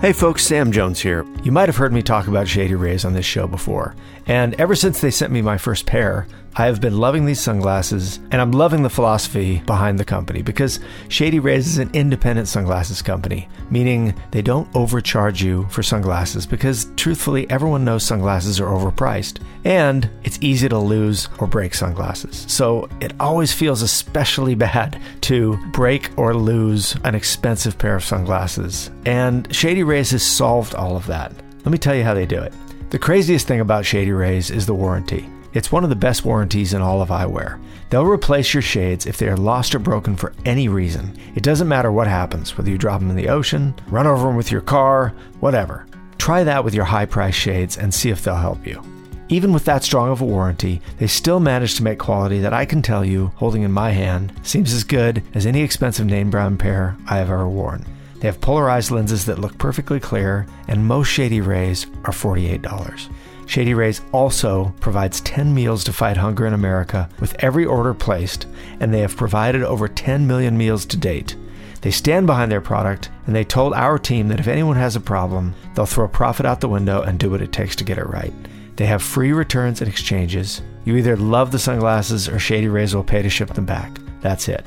Hey folks, Sam Jones here. You might have heard me talk about Shady Rays on this show before, and ever since they sent me my first pair, I have been loving these sunglasses, and I'm loving the philosophy behind the company because Shady Rays is an independent sunglasses company, meaning they don't overcharge you for sunglasses because truthfully, everyone knows sunglasses are overpriced, and it's easy to lose or break sunglasses. So it always feels especially bad to break or lose an expensive pair of sunglasses. And Shady Rays has solved all of that. Let me tell you how they do it. The craziest thing about Shady Rays is the warranty. It's one of the best warranties in all of eyewear. They'll replace your shades if they are lost or broken for any reason. It doesn't matter what happens, whether you drop them in the ocean, run over them with your car, whatever. Try that with your high price shades and see if they'll help you. Even with that strong of a warranty, they still manage to make quality that I can tell you, holding in my hand, seems as good as any expensive name brand pair I have ever worn. They have polarized lenses that look perfectly clear, and most Shady Rays are $48. Shady Rays also provides 10 meals to fight hunger in America with every order placed, and they have provided over 10 million meals to date. They stand behind their product, and they told our team that if anyone has a problem, they'll throw profit out the window and do what it takes to get it right. They have free returns and exchanges. You either love the sunglasses or Shady Rays will pay to ship them back. That's it.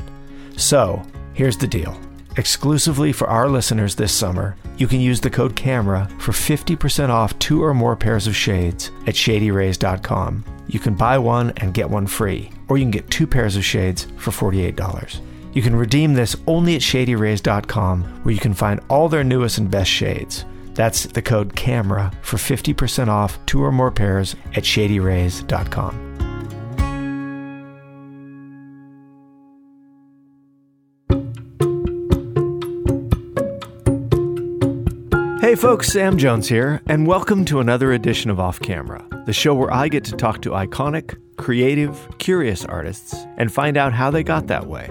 So, here's the deal. Exclusively for our listeners this summer, you can use the code CAMERA for 50% off two or more pairs of shades at shadyrays.com. You can buy one and get one free, or you can get two pairs of shades for $48. You can redeem this only at shadyrays.com, where you can find all their newest and best shades. That's the code CAMERA for 50% off two or more pairs at shadyrays.com. Hey folks, Sam Jones here, and welcome to another edition of Off Camera, the show where I get to talk to iconic, creative, curious artists and find out how they got that way.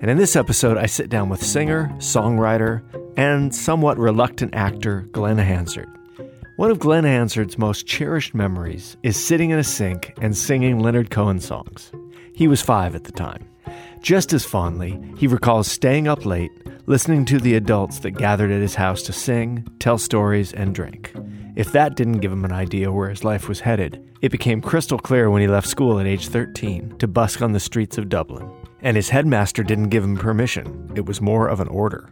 And in this episode, I sit down with singer, songwriter, and somewhat reluctant actor Glen Hansard. One of Glen Hansard's most cherished memories is sitting in a sink and singing Leonard Cohen songs. He was five at the time. Just as fondly, he recalls staying up late, listening to the adults that gathered at his house to sing, tell stories, and drink. If that didn't give him an idea where his life was headed, it became crystal clear when he left school at age 13 to busk on the streets of Dublin. And his headmaster didn't give him permission, it was more of an order.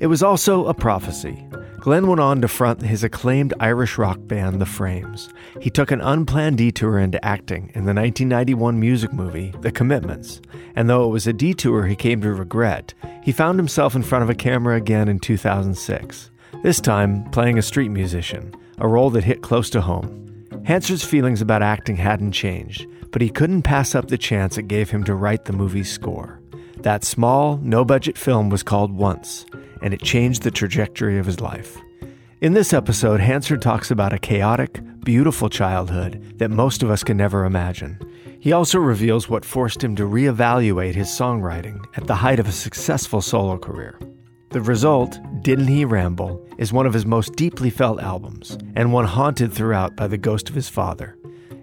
It was also a prophecy. Glen went on to front his acclaimed Irish rock band, The Frames. He took an unplanned detour into acting in the 1991 music movie, The Commitments, and though it was a detour he came to regret, he found himself in front of a camera again in 2006, this time playing a street musician, a role that hit close to home. Hansard's feelings about acting hadn't changed, but he couldn't pass up the chance it gave him to write the movie's score. That small, no budget film was called Once, and it changed the trajectory of his life. In this episode, Hansard talks about a chaotic, beautiful childhood that most of us can never imagine. He also reveals what forced him to reevaluate his songwriting at the height of a successful solo career. The result, Didn't He Ramble, is one of his most deeply felt albums, and one haunted throughout by the ghost of his father.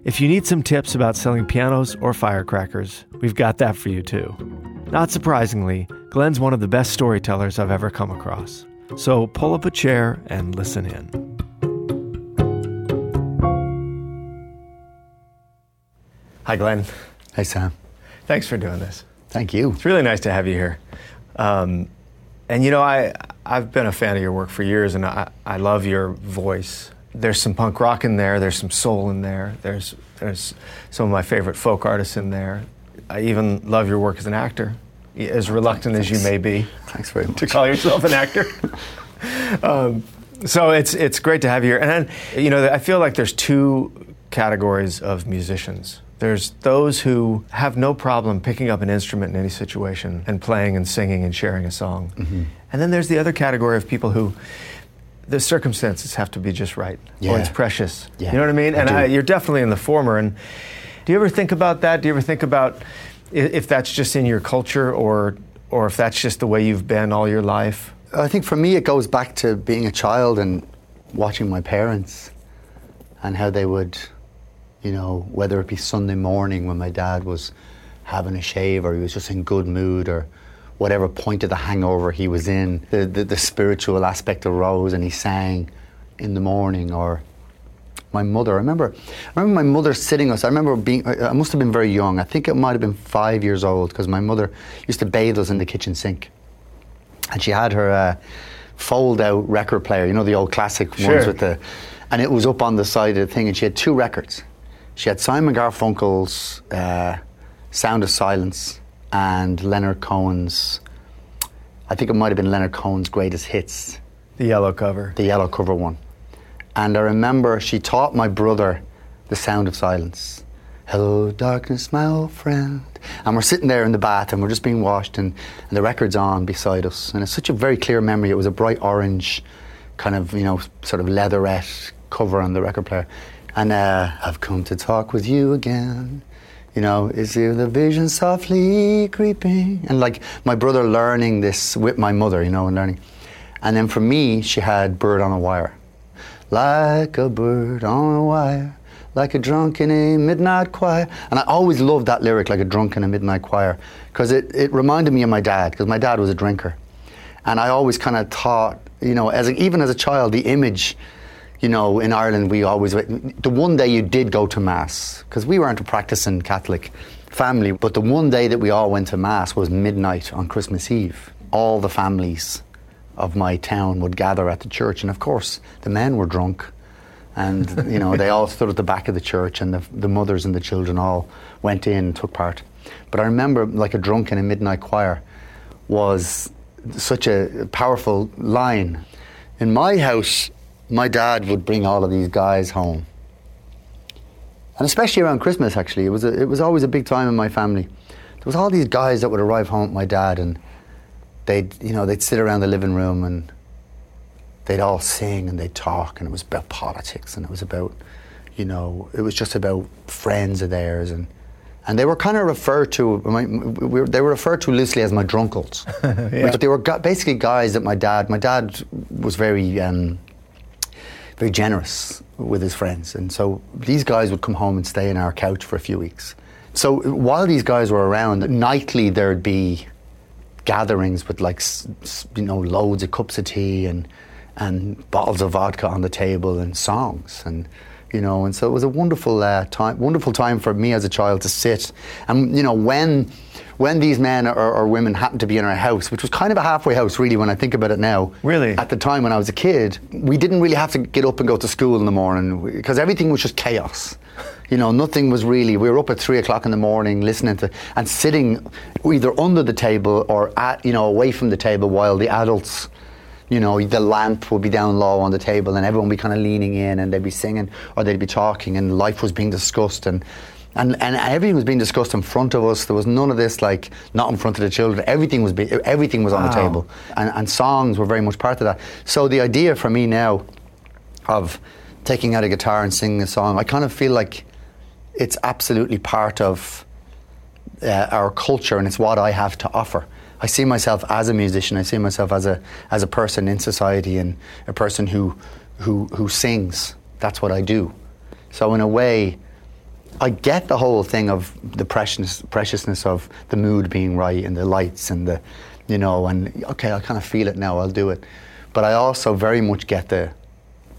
If you need some tips about selling pianos or firecrackers, we've got that for you too. Not surprisingly, Glen's one of the best storytellers I've ever come across. So pull up a chair and listen in. Hi, Glen. Hi, Sam. Thanks for doing this. Thank you. It's really nice to have you here. Um, and you know, I, I've been a fan of your work for years, and I, I love your voice. There's some punk rock in there, there's some soul in there, there's, there's some of my favorite folk artists in there. I even love your work as an actor, as reluctant as you may be. Thanks very much. To call yourself an actor. um, so it's, it's great to have you here. And, you know, I feel like there's two categories of musicians. There's those who have no problem picking up an instrument in any situation and playing and singing and sharing a song. Mm-hmm. And then there's the other category of people who the circumstances have to be just right Yeah. or it's precious. Yeah, You know what I mean? I and. I, you're definitely in the former. And do you ever think about that? Do you ever think about if that's just in your culture or or if that's just the way you've been all your life? I think for me, it goes back to being a child and watching my parents and how they would, you know, whether it be Sunday morning when my dad was having a shave or he was just in good mood or whatever point of the hangover he was in. The, the, the spiritual aspect arose and he sang in the morning or my mother. I remember, I remember my mother sitting us. I remember being. I must have been very young. I think it might have been five years old because my mother used to bathe us in the kitchen sink, and she had her uh, fold-out record player. You know the old classic Sure. ones with the, and it was up on the side of the thing, and she had two records. She had Simon Garfunkel's uh, "Sound of Silence" and Leonard Cohen's. I think it might have been Leonard Cohen's greatest hits The yellow cover. the yellow cover one. And I remember she taught my brother the sound of silence. Hello, darkness, my old friend. And we're sitting there in the bath and we're just being washed, and, and the record's on beside us. And it's such a very clear memory. It was a bright orange, kind of, you know, sort of leatherette cover on the record player. And uh, I've come to talk with you again. You know, is there the vision softly creeping? And like my brother learning this with my mother, you know, and learning. And then for me, she had Bird on a Wire. Like a bird on a wire, like a drunk in a midnight choir. And I always loved that lyric, like a drunk in a midnight choir, because it, it reminded me of my dad, because my dad was a drinker. And I always kind of thought, you know, as a, even as a child, the image, you know, in Ireland, we always, the one day you did go to Mass, because we weren't a practicing Catholic family, but the one day that we all went to Mass was midnight on Christmas Eve. All the families of my town would gather at the church, and of course, the men were drunk. And, you know, they all stood at the back of the church, and the, the mothers and the children all went in and took part. But I remember, like a drunk in a midnight choir, was such a powerful line. In my house, my dad would bring all of these guys home. And especially around Christmas, actually, it was, a, it was always a big time in my family. There was all these guys that would arrive home with my dad, and they'd, you know, they'd sit around the living room and they'd all sing and they'd talk, and it was about politics, and it was about, you know, it was just about friends of theirs, and and they were kind of referred to, my, we were, they were referred to loosely as my drunkles. But they were basically guys that my dad, my dad was very, um, very generous with his friends, and so these guys would come home and stay in our couch for a few weeks. So while these guys were around, nightly there'd be gatherings with like you know loads of cups of tea and and bottles of vodka on the table and songs and you know and so it was a wonderful uh, time wonderful time for me as a child to sit and you know when when these men or, or women happened to be in our house which was kind of a halfway house really when I think about it now Really? at the time when I was a kid we didn't really have to get up and go to school in the morning because everything was just chaos you know, nothing was really. We were up at three o'clock in the morning listening to and sitting either under the table or at, you know, away from the table while the adults, you know, the lamp would be down low on the table and everyone would be kind of leaning in and they'd be singing or they'd be talking and life was being discussed and. And, and everything was being discussed in front of us. There was none of this like not in front of the children. Everything was be, everything was on the table, and, and songs were very much part of that. So the idea for me now of taking out a guitar and singing a song, I kind of feel like it's absolutely part of uh, our culture and it's what I have to offer. I see myself as a musician. I see myself as a as a person in society and a person who who who sings. That's what I do. So in a way, I get the whole thing of the precious, preciousness of the mood being right and the lights and the, you know, and okay, I kind of feel it now. I'll do it. But I also very much get the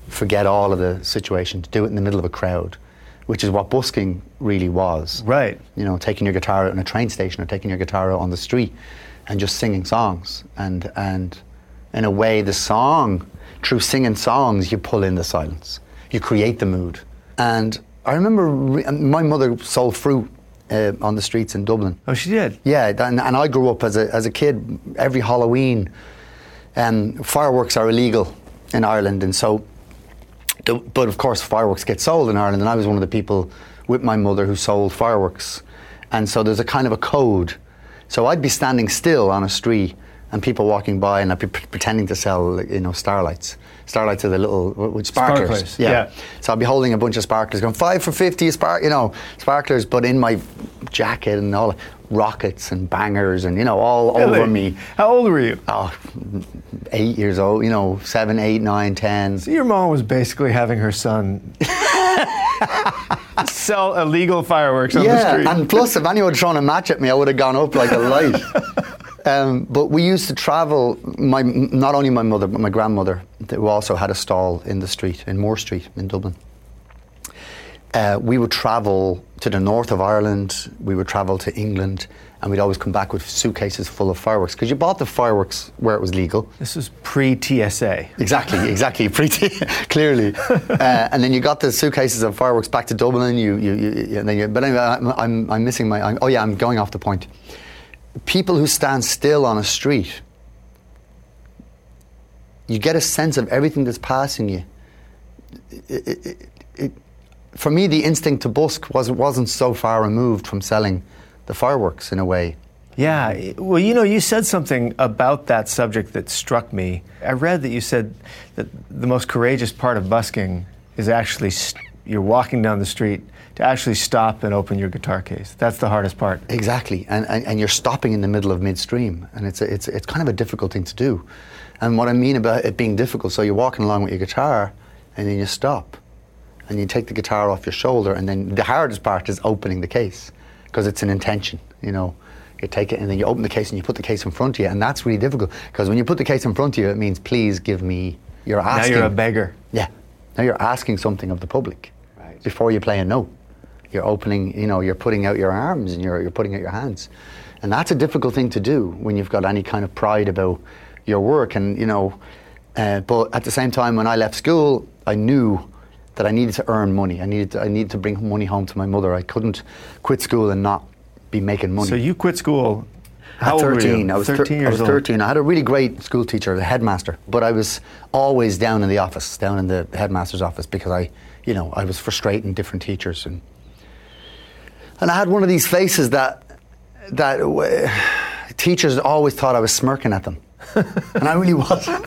forget all of the situation to do it in the middle of a crowd, which is what busking really was. Right. You know, taking your guitar out in a train station or taking your guitar out on the street and just singing songs. And, and in a way, the song, through singing songs, you pull in the silence. You create the mood. And I remember re- my mother sold fruit uh, on the streets in Dublin. Oh, she did. Yeah, and, and I grew up as a, as a kid, every Halloween, um, fireworks are illegal in Ireland, and so, but of course, fireworks get sold in Ireland, and I was one of the people with my mother who sold fireworks. And so there's a kind of a code. So I'd be standing still on a street and people walking by, and I'd be pre- pretending to sell, you know, starlights. Starlights are the little what, sparklers. Sparklers, yeah. So I'd be holding a bunch of sparklers, going five for fifty, spark, you know, sparklers, but in my jacket and all rockets and bangers and you know all over me. How old were you? Oh, eight years old, you know, seven, eight, nine, ten. Your mom was basically having her son sell illegal fireworks on the Yeah, street. and plus, if anyone had thrown a match at me, I would have gone up like a light. Um, but we used to travel. My not only my mother, but my grandmother, who also had a stall in the street in Moore Street in Dublin. Uh, we would travel to the north of Ireland. We would travel to England, and we'd always come back with suitcases full of fireworks because you bought the fireworks where it was legal. This was pre TSA. Exactly, exactly. Pre clearly, uh, and then you got the suitcases of fireworks back to Dublin. You, you, you and then you, but anyway, I'm, I'm, I'm missing my. I'm, oh yeah, I'm going off the point. People who stand still on a street, you get a sense of everything that's passing you. It, it, it, for me, the instinct to busk wasn't wasn't so far removed from selling the fireworks in a way. Yeah, well, you know, you said something about that subject that struck me. I read that you said that the most courageous part of busking is actually st- you're walking down the street to actually stop and open your guitar case. That's the hardest part. Exactly, and, and, and you're stopping in the middle of midstream, and it's, a, it's, it's kind of a difficult thing to do. And what I mean about it being difficult, so you're walking along with your guitar, and then you stop, and you take the guitar off your shoulder, and then the hardest part is opening the case, because it's an intention, you know you take it and then you open the case and you put the case in front of you, and that's really difficult because when you put the case in front of you, it means please give me. You're asking. Now you're a beggar. Yeah. Now you're asking something of the public right. before you play a note. You're opening. You know, you're putting out your arms and you're you're putting out your hands, and that's a difficult thing to do when you've got any kind of pride about your work. And you know, uh, but at the same time, when I left school, I knew that I needed to earn money. I needed to, I needed to bring money home to my mother. I couldn't quit school and not be making money. So you quit school. How At 13, old were you? I was 13 thir- years I was old. 13. I had a really great school teacher, the headmaster, but I was always down in the office, down in the headmaster's office, because I, you know, I was frustrating different teachers, and and I had one of these faces that that uh, teachers always thought I was smirking at them, and I really wasn't.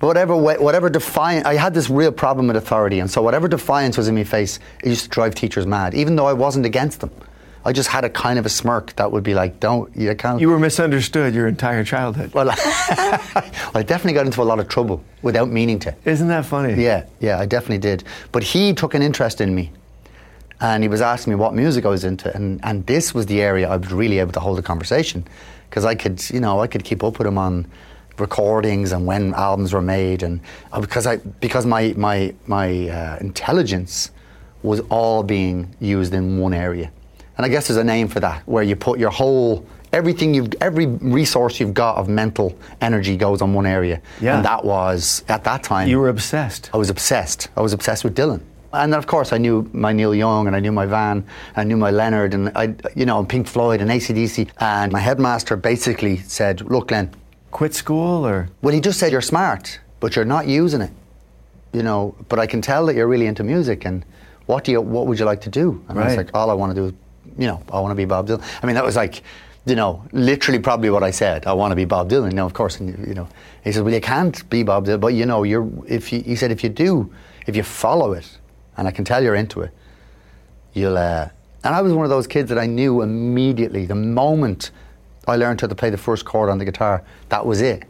Whatever, way, whatever defiance, I had this real problem with authority, and so whatever defiance was in my face, it used to drive teachers mad, even though I wasn't against them. I just had a kind of a smirk that would be like, "Don't you can't." You were misunderstood your entire childhood. well, I definitely got into a lot of trouble without meaning to. Isn't that funny? Yeah, yeah, I definitely did. But he took an interest in me, and he was asking me what music I was into, and and this was the area I was really able to hold a conversation, because I could, you know, I could keep up with him on recordings and when albums were made, and uh, because I because my my my uh, intelligence was all being used in one area, and I guess there's a name for that where you put your whole everything you've every resource you've got of mental energy goes on one area, Yeah. and that was at that time You were obsessed. I was obsessed. I was obsessed with Dylan. And then, of course, I knew my Neil Young and I knew my Van, and I knew my Leonard and I, you know, Pink Floyd and ACDC. And my headmaster basically said, "Look, Glen, Quit school or? well, he just said you're smart, but you're not using it, you know. But I can tell that you're really into music, and what do you, what would you like to do?" And I was like, "All I want to do is, you know, I want to be Bob Dylan." I mean, that was like, you know, literally probably what I said. I want to be Bob Dylan. Know, of course, and you know, he said, "Well, you can't be Bob Dylan, but you know, you're if you," he said, "If you do, if you follow it, and I can tell you're into it, you'll." Uh, and I was one of those kids that I knew immediately the moment I learned how to play the first chord on the guitar. That was it.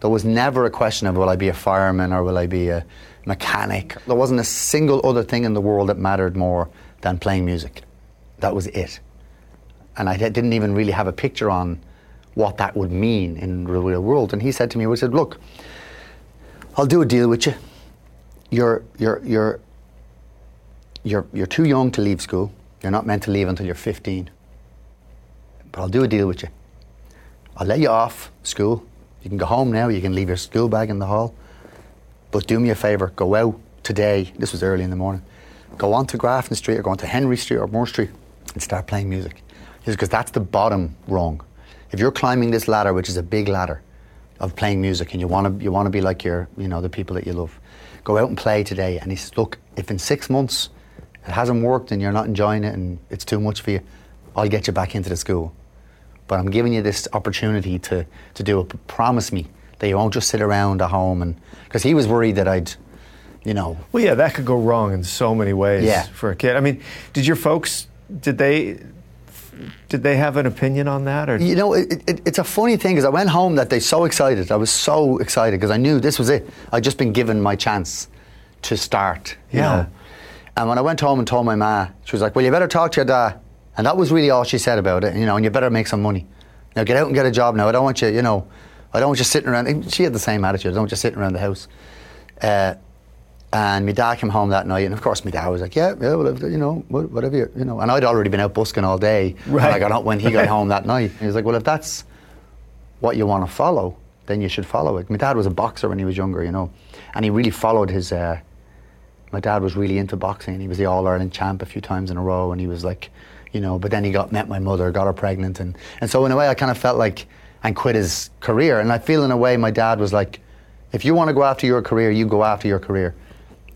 There was never a question of will I be a fireman or will I be a mechanic. There wasn't a single other thing in the world that mattered more than playing music. That was it. And I didn't even really have a picture on what that would mean in the real world. And he said to me, he said, look, I'll do a deal with you. You're, you're, you're, you're, you're too young to leave school. You're not meant to leave until you're 15. But I'll do a deal with you. I'll let you off school. You can go home now. You can leave your school bag in the hall. But do me a favour. Go out today. This was early in the morning. Go on to Grafton Street or go on to Henry Street or Moore Street and start playing music. Because that's the bottom rung. If you're climbing this ladder, which is a big ladder of playing music, and you want to you want to be like your you know the people that you love, go out and play today. And he says, look, if in six months it hasn't worked and you're not enjoying it and it's too much for you, I'll get you back into the school. But I'm giving you this opportunity to, to do it. Promise me that you won't just sit around at home and because he was worried that I'd, you know, Well, yeah, that could go wrong in so many ways Yeah. for a kid. I mean, did your folks did they did they have an opinion on that or you know, it, it, it's a funny thing because I went home that day so excited. I was so excited because I knew this was it. I'd just been given my chance to start. You Yeah. Know? And when I went home and told my ma, she was like, "Well, you better talk to your dad." And that was really all she said about it. You know, and you better make some money. Now get out and get a job now. I don't want you, you know, I don't want you sitting around. She had the same attitude. I don't want you sitting around the house. Uh, and my dad came home that night, and of course, my dad was like, "Yeah, yeah, well, you know, whatever, you, you know." And I'd already been out busking all day right. when I got home, when he got home that night. He was like, "Well, if that's what you want to follow, then you should follow it." My dad was a boxer when he was younger, you know, and he really followed his. Uh, my dad was really into boxing. He was the All Ireland champ a few times in a row, and he was like, you know. But then he got met my mother, got her pregnant, and and so in a way, I kind of felt like and quit his career. And I feel in a way, my dad was like, "If you want to go after your career, you go after your career."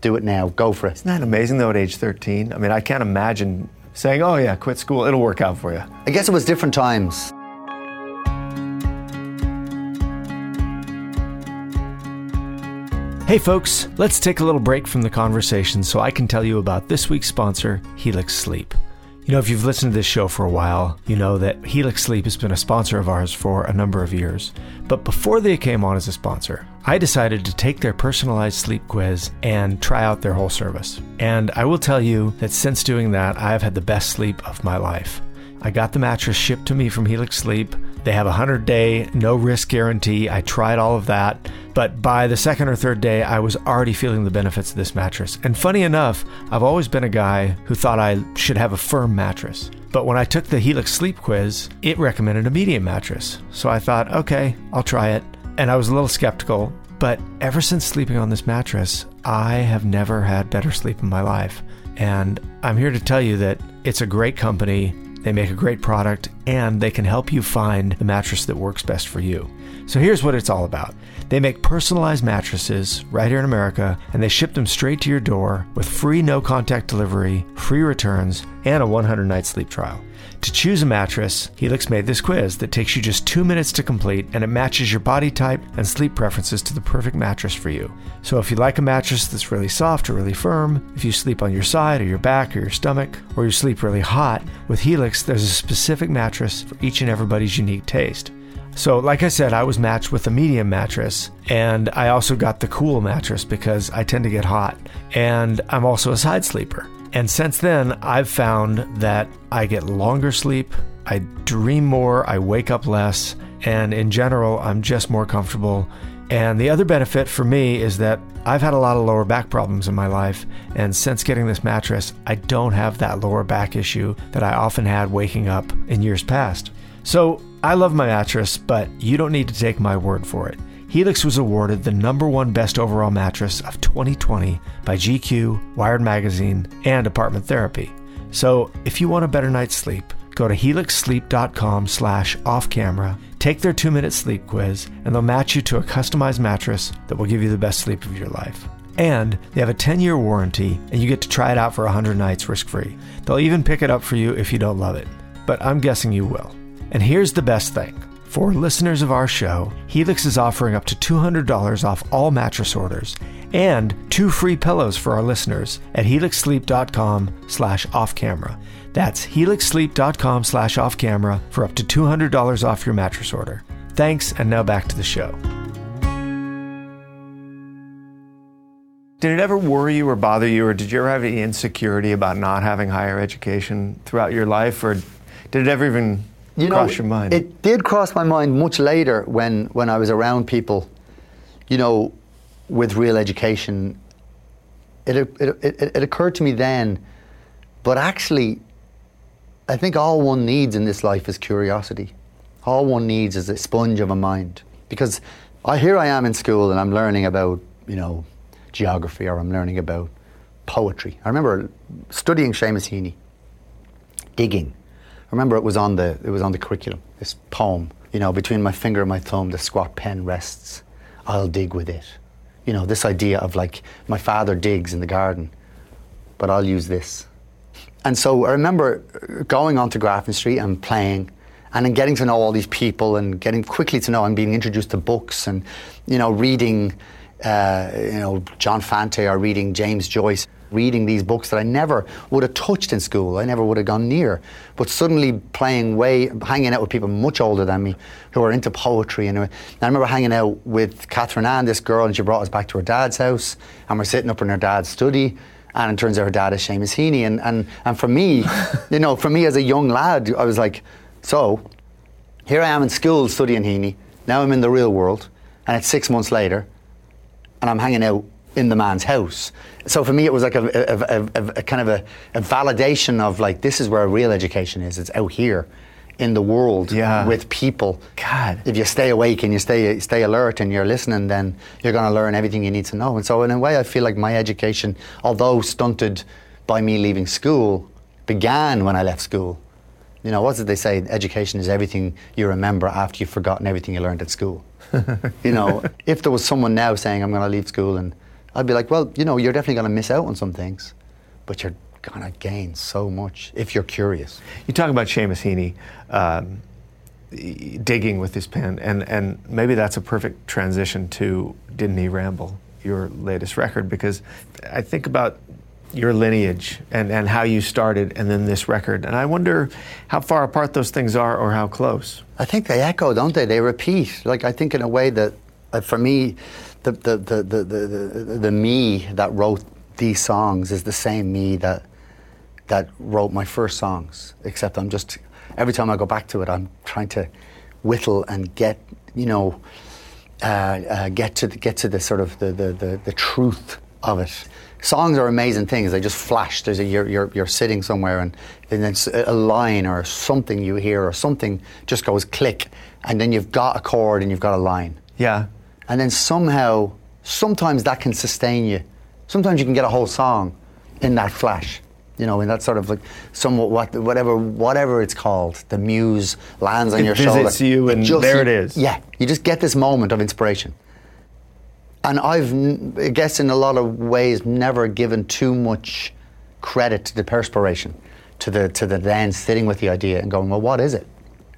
do it now. Go for it. Isn't that amazing though at age 13? I mean, I can't imagine saying, oh yeah, quit school, it'll work out for you. I guess it was different times. Hey folks, let's take a little break from the conversation so I can tell you about this week's sponsor, Helix Sleep. You know, if you've listened to this show for a while, you know that Helix Sleep has been a sponsor of ours for a number of years. But before they came on as a sponsor, I decided to take their personalized sleep quiz and try out their whole service. And I will tell you that since doing that, I have had the best sleep of my life. I got the mattress shipped to me from Helix Sleep. They have a 100 day no risk guarantee. I tried all of that, but by the second or third day, I was already feeling the benefits of this mattress. And funny enough, I've always been a guy who thought I should have a firm mattress. But when I took the Helix Sleep quiz, it recommended a medium mattress. So I thought, okay, I'll try it. And I was a little skeptical, but ever since sleeping on this mattress, I have never had better sleep in my life. And I'm here to tell you that it's a great company. They make a great product and they can help you find the mattress that works best for you. So here's what it's all about. They make personalized mattresses right here in America and they ship them straight to your door with free no contact delivery, free returns, and a 100 night sleep trial. To choose a mattress, Helix made this quiz that takes you just two minutes to complete and it matches your body type and sleep preferences to the perfect mattress for you. So if you like a mattress that's really soft or really firm, if you sleep on your side or your back or your stomach, or you sleep really hot, with Helix there's a specific mattress for each and everybody's unique taste. So, like I said, I was matched with a medium mattress, and I also got the cool mattress because I tend to get hot, and I'm also a side sleeper. And since then, I've found that I get longer sleep, I dream more, I wake up less, and in general, I'm just more comfortable. And the other benefit for me is that I've had a lot of lower back problems in my life, and since getting this mattress, I don't have that lower back issue that I often had waking up in years past. So I love my mattress, but you don't need to take my word for it. Helix was awarded the number one best overall mattress of 2020 by GQ, Wired Magazine, and Apartment Therapy. So if you want a better night's sleep, go to helixsleep.com slash off camera, take their two minute sleep quiz, and they'll match you to a customized mattress that will give you the best sleep of your life. And they have a 10 year warranty, and you get to try it out for 100 nights risk free. They'll even pick it up for you if you don't love it. But I'm guessing you will. And here's the best thing for listeners of our show, Helix is offering up to $200 off all mattress orders and two free pillows for our listeners at helixsleep.com slash off camera. That's helixsleep.com slash off camera for up to $200 off your mattress order. Thanks, and now back to the show. Did it ever worry you or bother you, or did you ever have any insecurity about not having higher education throughout your life, or did it ever even you know, your mind? It did cross my mind much later when, when I was around people, you know, with real education. It, it, it, it occurred to me then, but actually, I think all one needs in this life is curiosity. All one needs is a sponge of a mind. Because I, here I am in school and I'm learning about, you know, geography or I'm learning about poetry. I remember studying Seamus Heaney, digging, remember it was on the it was on the curriculum. This poem, you know, between my finger and my thumb, the squat pen rests. I'll dig with it. You know, this idea of like my father digs in the garden, but I'll use this. And so I remember going onto Grafton Street and playing and then getting to know all these people and getting quickly to know and being introduced to books and you know reading uh, you know John Fante or reading James Joyce reading these books that I never would have touched in school, I never would have gone near. But suddenly playing way, hanging out with people much older than me who are into poetry. And, uh, I remember hanging out with Catherine Ann, this girl, and she brought us back to her dad's house, and we're sitting up in her dad's study. And it turns out her dad is Seamus Heaney. And, and, and for me, you know, for me as a young lad, I was like, so Here I am in school studying Heaney. Now I'm in the real world, and it's six months later, and I'm hanging out in the man's house. So for me, it was like a, a, a, a kind of a, validation of like this is where real education is. It's out here in the world Yeah. with people. God. If you stay awake and you stay stay alert and you're listening, then you're going to learn everything you need to know. And so in a way, I feel like my education, although stunted by me leaving school, began when I left school. You know, what did they say? Education is everything you remember after you've forgotten everything you learned at school. you know, if there was someone now saying, I'm going to leave school, and I'd be like, well, you know, you're definitely going to miss out on some things, but you're going to gain so much if you're curious. You talk about Seamus Heaney um, digging with his pen, and, and maybe that's a perfect transition to Didn't He Ramble, your latest record, because I think about your lineage and, and how you started and then this record, and I wonder how far apart those things are or how close. I think they echo, don't they? They repeat. Like I think in a way that, uh, for me, the the, the, the, the, the me that wrote these songs is the same me that that wrote my first songs. Except I'm just every time I go back to it, I'm trying to whittle and get you know uh, uh, get to the, get to the sort of the, the, the, the truth of it. Songs are amazing things. They just flash. There's a you're, you're, you're sitting somewhere and then it's a line or something you hear or something just goes click and then you've got a chord and you've got a line. Yeah. And then somehow, sometimes that can sustain you. Sometimes you can get a whole song in that flash. You know, in that sort of like somewhat what, whatever whatever it's called, the muse lands on It your visits shoulder. you and there it is. Yeah, you just get this moment of inspiration. And I've, I guess, in a lot of ways, never given too much credit to the perspiration, to the to the then sitting with the idea and going, well, what is it?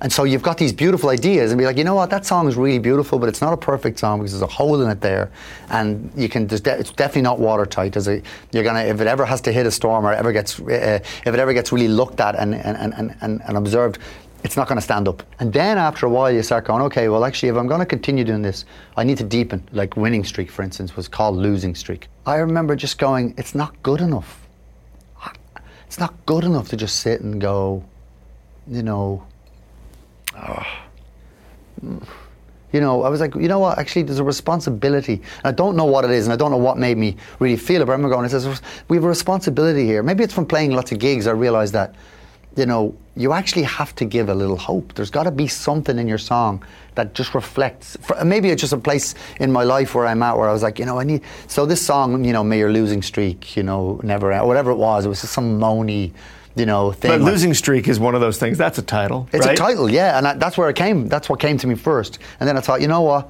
And so you've got these beautiful ideas and be like, you know what, that song is really beautiful, but it's not a perfect song because there's a hole in it there, and you can. De- it's definitely not watertight. There's you're gonna if it ever has to hit a storm or ever gets uh, if it ever gets really looked at and and, and, and, and observed, it's not going to stand up. And then after a while, you start going, okay, well, actually, if I'm going to continue doing this, I need to deepen. Like winning streak, for instance, was called losing streak. I remember just going, it's not good enough. It's not good enough to just sit and go, you know, you know, I was like, you know what? Actually, there's a responsibility. And I don't know what it is, and I don't know what made me really feel it. But I remember going, it says, we have a responsibility here. Maybe it's from playing lots of gigs. I realized that, you know, you actually have to give a little hope. There's got to be something in your song that just reflects. Maybe it's just a place in my life where I'm at where I was like, you know, I need. So this song, you know, May Your Losing Streak, you know, never, or whatever it was, it was just some moany, you know, thing. But like- losing streak is one of those things. That's a title. it's right? a title, yeah, and I, that's where it came. That's what came to me first. And then I thought, you know what?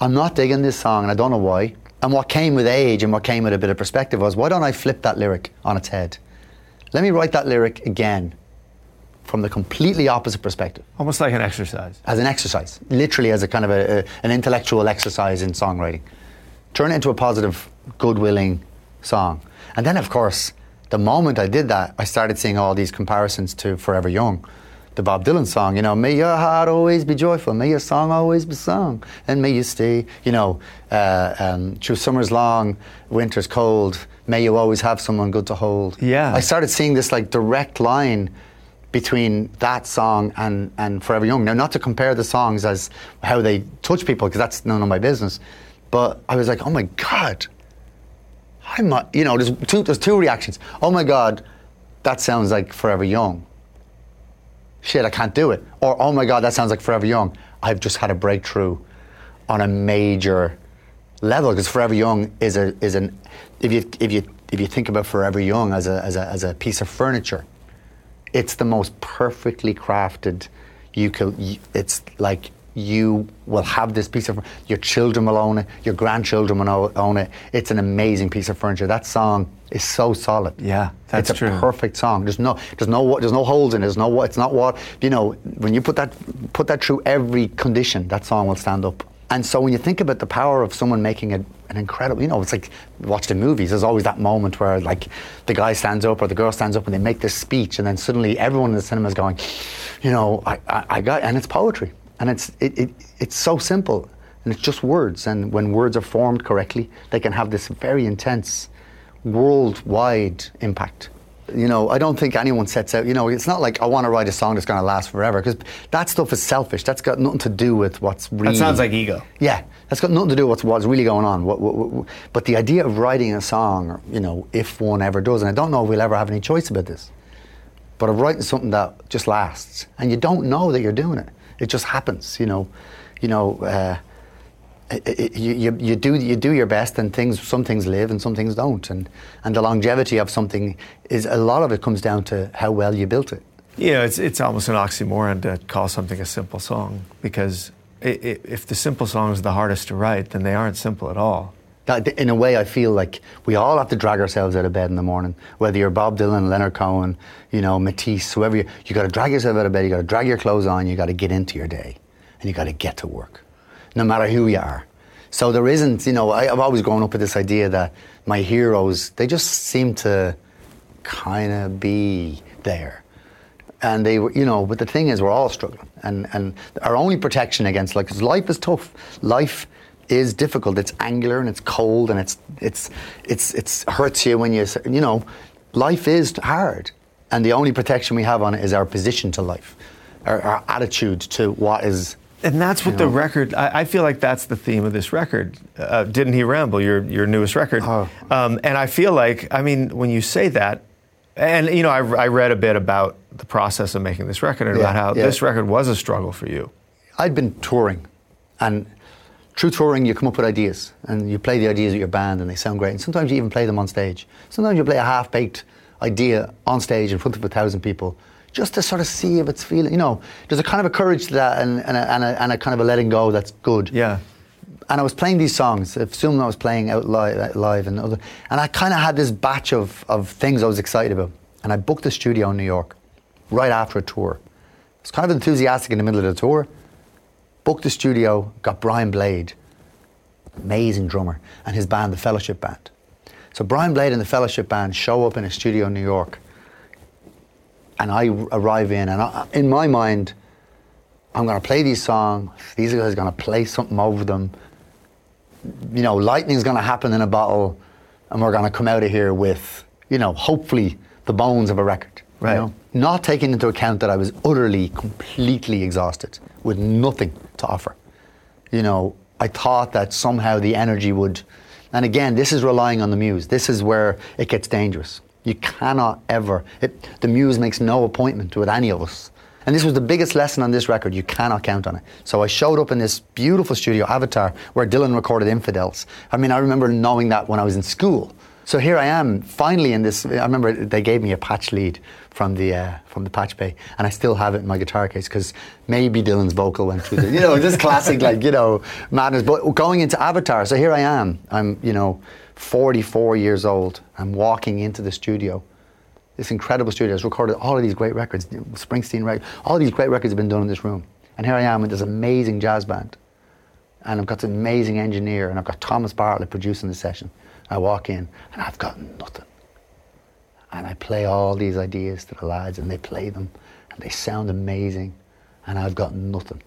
I'm not digging this song, and I don't know why. And what came with age and what came with a bit of perspective was, why don't I flip that lyric on its head? Let me write that lyric again from the completely opposite perspective Almost like an exercise. as an exercise, literally as a kind of a, a- an intellectual exercise in songwriting. Turn it into a positive, good-willing song. And then, of course, the moment I did that, I started seeing all these comparisons to Forever Young, the Bob Dylan song. You know, may your heart always be joyful, may your song always be sung, and may you stay. You know, uh, um, through summer's long, winter's cold. May you always have someone good to hold. Yeah. I started seeing this like direct line between that song and, and Forever Young. Now, not to compare the songs as how they touch people, because that's none of my business. But I was like, oh my God, I'm not, you know, there's two, there's two reactions. Oh my God, that sounds like Forever Young. Shit, I can't do it. Or, oh my God, that sounds like Forever Young. I've just had a breakthrough on a major level because Forever Young is a is an if you if you if you think about Forever Young as a as a as a piece of furniture, it's the most perfectly crafted. You could. It's like you will have this piece of. Your children will own it. Your grandchildren will own it. It's an amazing piece of furniture. That song is so solid. Yeah, that's it's a true. perfect song. There's no, there's no, there's no holes in it. There's no, it's not what you know. When you put that, put that through every condition, that song will stand up. And so when you think about the power of someone making a, an incredible, you know, it's like watch the movies. There's always that moment where like the guy stands up or the girl stands up and they make this speech, and then suddenly everyone in the cinema is going, you know, I, I, I got, and it's poetry, and it's it, it, it's so simple, and it's just words. And when words are formed correctly, they can have this very intense, worldwide impact. You know, I don't think anyone sets out, you know, it's not like I want to write a song that's going to last forever because that stuff is selfish. That's got nothing to do with what's really. That sounds like ego. Yeah, that's got nothing to do with what's really going on. What, what, what, but the idea of writing a song, you know, if one ever does, and I don't know if we'll ever have any choice about this, but of writing something that just lasts, and you don't know that you're doing it. It just happens, you know. You know, uh, it, it, you, you, do you do your best, and things some things live and some things don't, and and the longevity of something is a lot of it comes down to how well you built it. Yeah, it's it's almost an oxymoron to call something a simple song because it, if the simple songs are the hardest to write, then they aren't simple at all. That, in a way, I feel like we all have to drag ourselves out of bed in the morning. Whether you're Bob Dylan, Leonard Cohen, you know Matisse, whoever you, you got to drag yourself out of bed. You got to drag your clothes on. You got to get into your day, and you got to get to work no matter who you are. So there isn't, you know, I, have always grown up with this idea that my heroes, they just seem to kind of be there. And they were, you know, but the thing is, we're all struggling. And, and our only protection against, like, because life is tough. Life is difficult. It's angular and it's cold and it's, it's, it's, it's hurts you when you, you know, life is hard. And the only protection we have on it is our position to life, our, our attitude to what is and that's what the record. I, I, feel like that's the theme of this record. Uh, Didn't he ramble? Your your newest record. Oh. Um, and I feel like, I mean, when you say that, and you know, I, I read a bit about the process of making this record and yeah, about how yeah. this record was a struggle for you. I'd been touring, and through touring, you come up with ideas, and you play the ideas with your band, and they sound great. And sometimes you even play them on stage. Sometimes you play a half baked idea on stage in front of a thousand people just to sort of see if it's feeling, you know, there's a kind of a courage to that and, and, a, and, a, and a kind of a letting go that's good. Yeah. And I was playing these songs, assuming I was playing out live, live and other, and I kind of had this batch of, of things I was excited about. And I booked a studio in New York right after a tour. I was kind of enthusiastic in the middle of the tour. Booked the studio, got Brian Blade, amazing drummer, and his band, the Fellowship Band. So Brian Blade and the Fellowship Band show up in a studio in New York and I arrive in, and I, in my mind, I'm going to play these songs. These guys are going to play something over them. You know, lightning's going to happen in a bottle, and we're going to come out of here with, you know, hopefully the bones of a record. Right. You know? Not taking into account that I was utterly, completely exhausted with nothing to offer. You know, I thought that somehow the energy would, and again, this is relying on the muse. This is where it gets dangerous you cannot ever, it, the muse makes no appointment with any of us. And this was the biggest lesson on this record. You cannot count on it. So I showed up in this beautiful studio, Avatar, where Dylan recorded Infidels. I mean, I remember knowing that when I was in school. So here I am, finally in this. I remember they gave me a patch lead from the uh, from the patch bay, and I still have it in my guitar case because maybe Dylan's vocal went through the, you know, just classic like you know madness. But going into Avatar, so here I am. I'm you know 44 years old. I'm walking into the studio. This incredible studio has recorded all of these great records, Springsteen, right? All these great records have been done in this room. And here I am with this amazing jazz band. And I've got this amazing engineer, and I've got Thomas Bartlett producing the session. I walk in, and I've got nothing. And I play all these ideas to the lads, and they play them, and they sound amazing, and I've got nothing.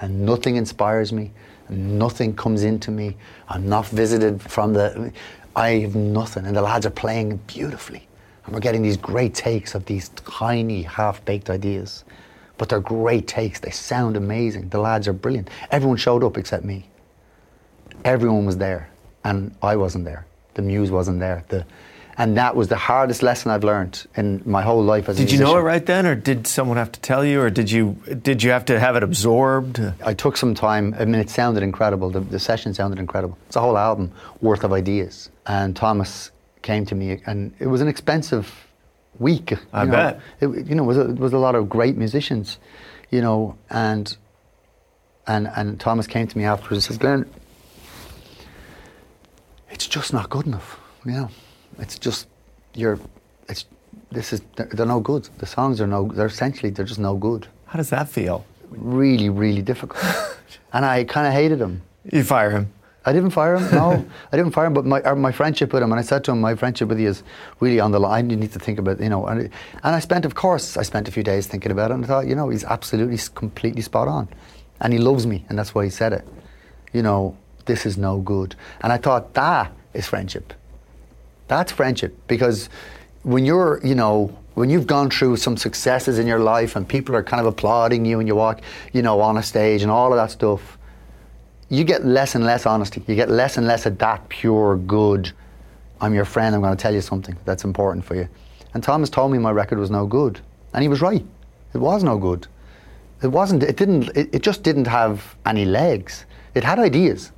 And nothing inspires me, and nothing comes into me. I'm not visited from the. I have nothing, and the lads are playing beautifully, and we're getting these great takes of these tiny, half-baked ideas, but they're great takes. They sound amazing. The lads are brilliant. Everyone showed up except me. Everyone was there, and I wasn't there. The muse wasn't there. The and that was the hardest lesson I've learned in my whole life as did a Did you know it right then, or did someone have to tell you, or did you did you have to have it absorbed? I took some time. I mean, it sounded incredible. The, the session sounded incredible. It's a whole album worth of ideas. And Thomas came to me, and it was an expensive week. I know. bet. It, you know, it was, a, it was a lot of great musicians, you know, and and and Thomas came to me afterwards and says, Glen, it's just not good enough, you know. It's just you're. It's this is they're, they're no good. The songs are no. They're essentially they're just no good. How does that feel? Really, really difficult. and I kind of hated him. You fire him. I didn't fire him. No, I didn't fire him. But my my friendship with him, and I said to him, my friendship with you is really on the line. You need to think about, you know. And, and I spent, of course, I spent a few days thinking about it, and I thought, you know, he's absolutely, completely spot on, and he loves me, and that's why he said it. You know, this is no good. And I thought that is friendship. That's friendship because when you're, you know, when you've gone through some successes in your life and people are kind of applauding you and you walk, you know, on a stage and all of that stuff, you get less and less honesty. You get less and less of that pure good. I'm your friend. I'm going to tell you something that's important for you. And Thomas told me my record was no good, and he was right. It was no good. It wasn't. It didn't. It, it just didn't have any legs. It had ideas,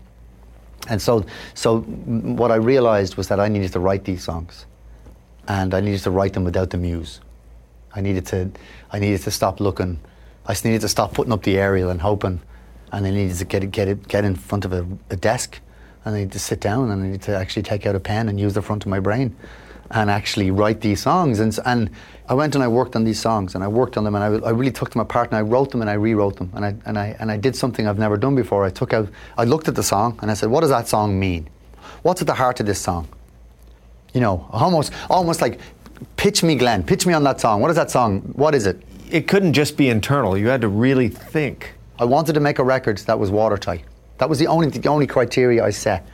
and so so what I realized was that I needed to write these songs, and I needed to write them without the muse. I needed to. I needed to stop looking. I just needed to stop putting up the aerial and hoping and I needed to get get it, get in front of a, a, desk, and I needed to sit down and I needed to actually take out a pen and use the front of my brain, and actually write these songs. And and I went and I worked on these songs and I worked on them and I, I really took them apart and I wrote them and I rewrote them and I and I and I did something I've never done before. I took out I looked at the song and I said, what does that song mean? What's at the heart of this song? You know, almost almost like pitch me, Glen. Pitch me on that song. What is that song? What is it? It couldn't just be internal. You had to really think. I wanted to make a record that was watertight. That was the only the only criteria I set.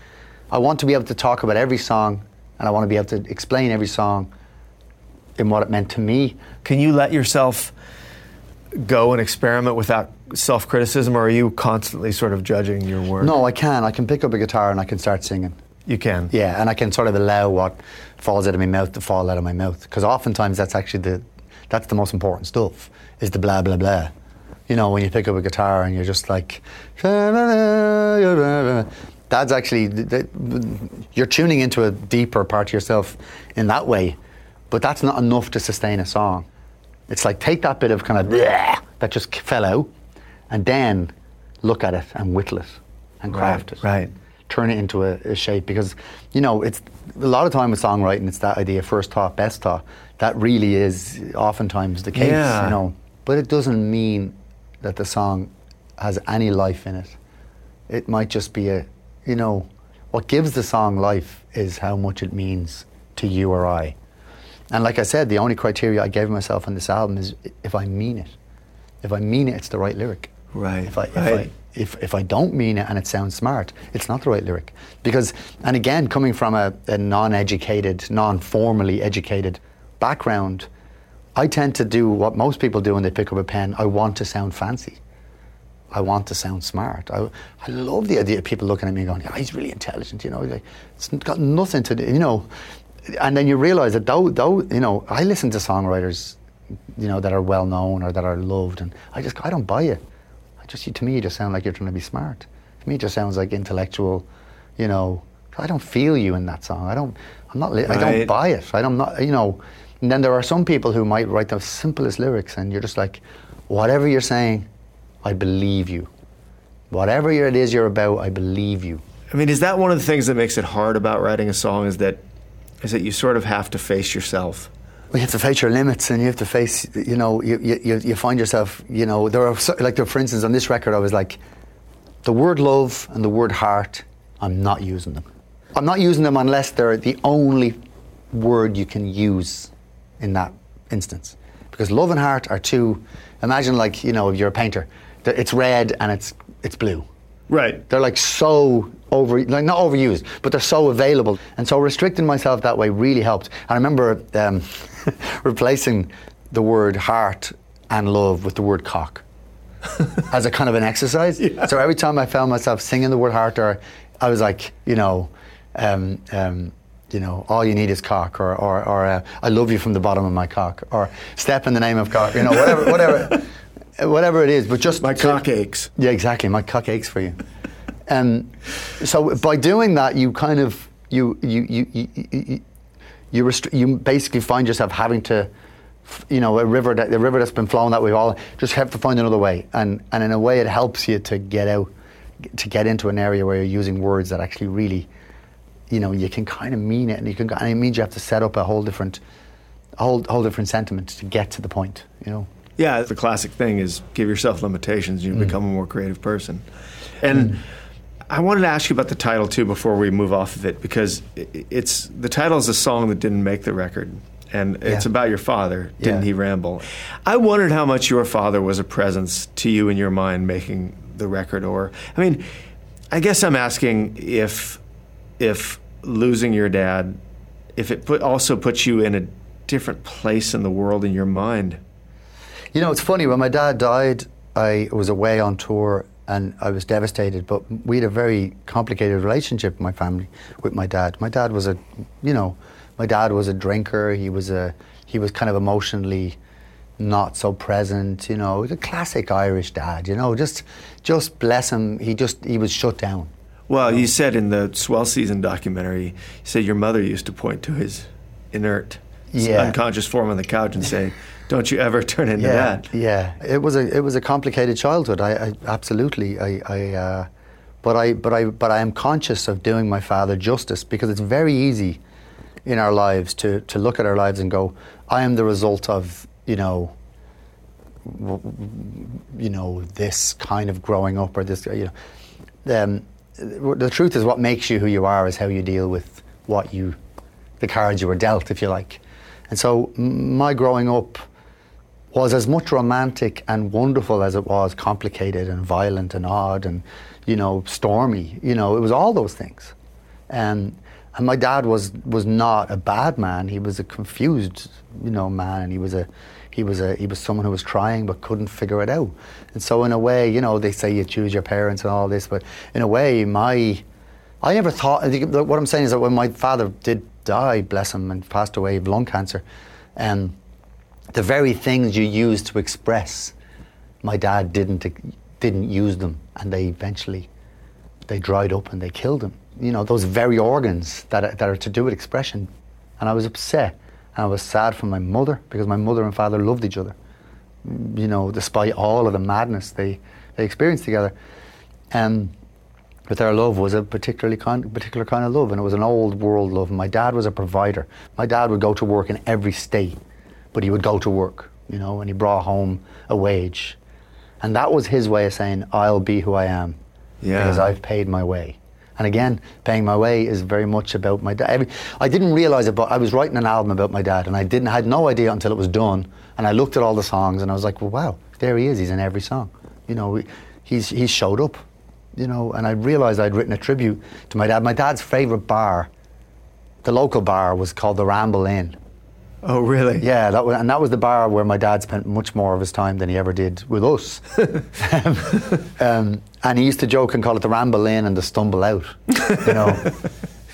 I want to be able to talk about every song, and I want to be able to explain every song in what it meant to me. Can you let yourself go and experiment without self criticism, or are you constantly sort of judging your work? No, I can. I can pick up a guitar and I can start singing. You can? Yeah, and I can sort of allow what falls out of my mouth to fall out of my mouth. Because oftentimes that's actually the, that's the most important stuff, is the blah, blah, blah you know, when you pick up a guitar and you're just like, that's actually, you're tuning into a deeper part of yourself in that way, but that's not enough to sustain a song. It's like take that bit of kind of that just fell out and then look at it and whittle it and craft right, it. Right. Turn it into a, a, shape because, you know, it's a lot of time with songwriting, it's that idea first thought, best thought. That really is oftentimes the case, yeah. you know. But it doesn't mean that the song has any life in it. It might just be a, you know, what gives the song life is how much it means to you or I. And like I said, the only criteria I gave myself on this album is if I mean it. If I mean it, it's the right lyric. Right. If I, right. if I, if, if I don't mean it and it sounds smart, it's not the right lyric. Because, and again, coming from a, a non educated, non formally educated background, I tend to do what most people do when they pick up a pen. I want to sound fancy. I want to sound smart. I, I love the idea of people looking at me and going, yeah, he's really intelligent, you know. Like, it's got nothing to do, you know. And then you realise that though, though, you know, I listen to songwriters, you know, that are well known or that are loved, and I just, I don't buy it. I just, to me, you just sound like you're trying to be smart. To me, it just sounds like intellectual, you know. I don't feel you in that song. I don't, I'm not, right. I don't buy it. I don't, not, you know. And then there are some people who might write the simplest lyrics, and you're just like, whatever you're saying, I believe you. Whatever it is you're about, I believe you. I mean, is that one of the things that makes it hard about writing a song? Is that is that you sort of have to face yourself? Well, you have to face your limits, and you have to face, you know, you, you, you find yourself, you know, there are like, there, for instance, on this record, I was like, the word love and the word heart, I'm not using them. I'm not using them unless they're the only word you can use in that instance. Because love and heart are two, imagine like, you know, if you're a painter, it's red and it's, it's blue. Right. They're like so over, like not overused, but they're so available. And so restricting myself that way really helped. I remember um, replacing the word heart and love with the word cock as a kind of an exercise. Yeah. So every time I found myself singing the word heart, or I was like, you know, um, um, you know, all you need is cock, or, or, or uh, I love you from the bottom of my cock, or step in the name of cock, you know, whatever, whatever, whatever it is. But just my to, cock aches. Yeah, exactly. My cock aches for you. And um, so by doing that, you kind of you you you you you, you, restri- you basically find yourself having to. You know, a river that the river that's been flowing that way all just have to find another way, and and in a way, it helps you to get out, to get into an area where you're using words that actually really you know, you can kind of mean it, and you can, and it means you have to set up a whole different, a whole, whole different sentiment to get to the point, you know. Yeah, the classic thing is give yourself limitations, you mm. become a more creative person. And mm. I wanted to ask you about the title too before we move off of it because it's the title is a song that didn't make the record. And it's yeah. about your father, didn't yeah. he ramble? I wondered how much your father was a presence to you in your mind making the record, or I mean, I guess I'm asking if if losing your dad, if it put, also puts you in a different place in the world in your mind. You know, it's funny. When my dad died, I was away on tour and I was devastated. But we had a very complicated relationship, my family, with my dad. My dad was a, you know, my dad was a drinker. He was a, he was kind of emotionally not so present. You know, the classic Irish dad. You know, just, just bless him. He just, he was shut down. Well, you said in the Swell Season documentary, you said your mother used to point to his inert, Yeah. unconscious form on the couch and say, "Don't you ever turn into yeah, that." Yeah, it was a it was a complicated childhood. I, I absolutely I, I uh, but I but I but I am conscious of doing my father justice because it's very easy in our lives to to look at our lives and go, I am the result of you know. You know this kind of growing up, or this, you know, um, the truth is what makes you who you are is how you deal with what you, the cards you were dealt, if you like. And so my growing up was as much romantic and wonderful as it was complicated and violent and odd and you know stormy. You know it was all those things. And and my dad was was not a bad man. He was a confused you know man and he was a he was a he was someone who was trying but couldn't figure it out. And so in a way you know they say you choose your parents and all this but in a way my I never thought what I'm saying is that when my father did die bless him and passed away of lung cancer um, the very things you use to express, my dad didn't didn't use them, and they eventually they dried up and they killed him. You know those very organs that are, that are to do with expression, and I was upset and I was sad for my mother because my mother and father loved each other. You know, despite all of the madness they they experienced together, and but their love was a particularly kind, particular kind of love, and it was an old world love. My dad was a provider. My dad would go to work in every state, but he would go to work, you know, and he brought home a wage, and that was his way of saying, "I'll be who I am, Yeah. because I've paid my way." And again, paying my way is very much about my dad. I didn't realize it, but I was writing an album about my dad, and I didn't had no idea until it was done. And I looked at all the songs, and I was like, "Well, wow, there he is. He's in every song. You know, he's he's showed up." You know, and I realized I'd written a tribute to my dad. My dad's favorite bar, the local bar, was called the Ramble Inn. Oh, really? Yeah, that was, and that was the bar where my dad spent much more of his time than he ever did with us. um, and he used to joke and call it the ramble in and the stumble out, you know.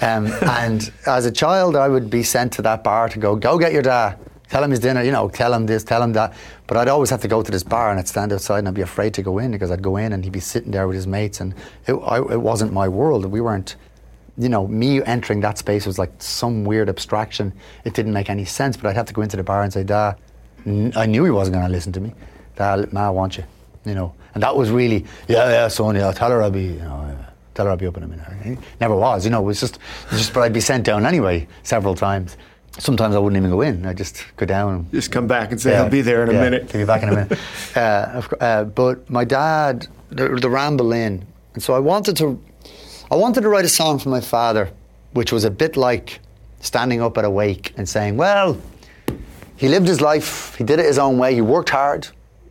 um, and as a child, I would be sent to that bar to go, go get your dad, tell him his dinner, you know, tell him this, tell him that. But I'd always have to go to this bar and I'd stand outside and I'd be afraid to go in because I'd go in and he'd be sitting there with his mates and it, I, it wasn't my world. We weren't you know, me entering that space was like some weird abstraction. It didn't make any sense, but I'd have to go into the bar and say, Dad, I knew he wasn't going to listen to me. Dad, ma, I want you, you know. And that was really, yeah, yeah, son, yeah, tell her I'll be, you know, yeah, tell her I'll be up in a minute. Never was, you know, it was just, just, but I'd be sent down anyway several times. Sometimes I wouldn't even go in. I'd just go down and Just come back and say, yeah, "I'll be there in a minute." He'll be back in a minute. uh, of uh, but my dad, the, the Ramble Inn, and so I wanted to, I wanted to write a song for my father, which was a bit like standing up at a wake and saying, "Well, he lived his life. He did it his own way. He worked hard.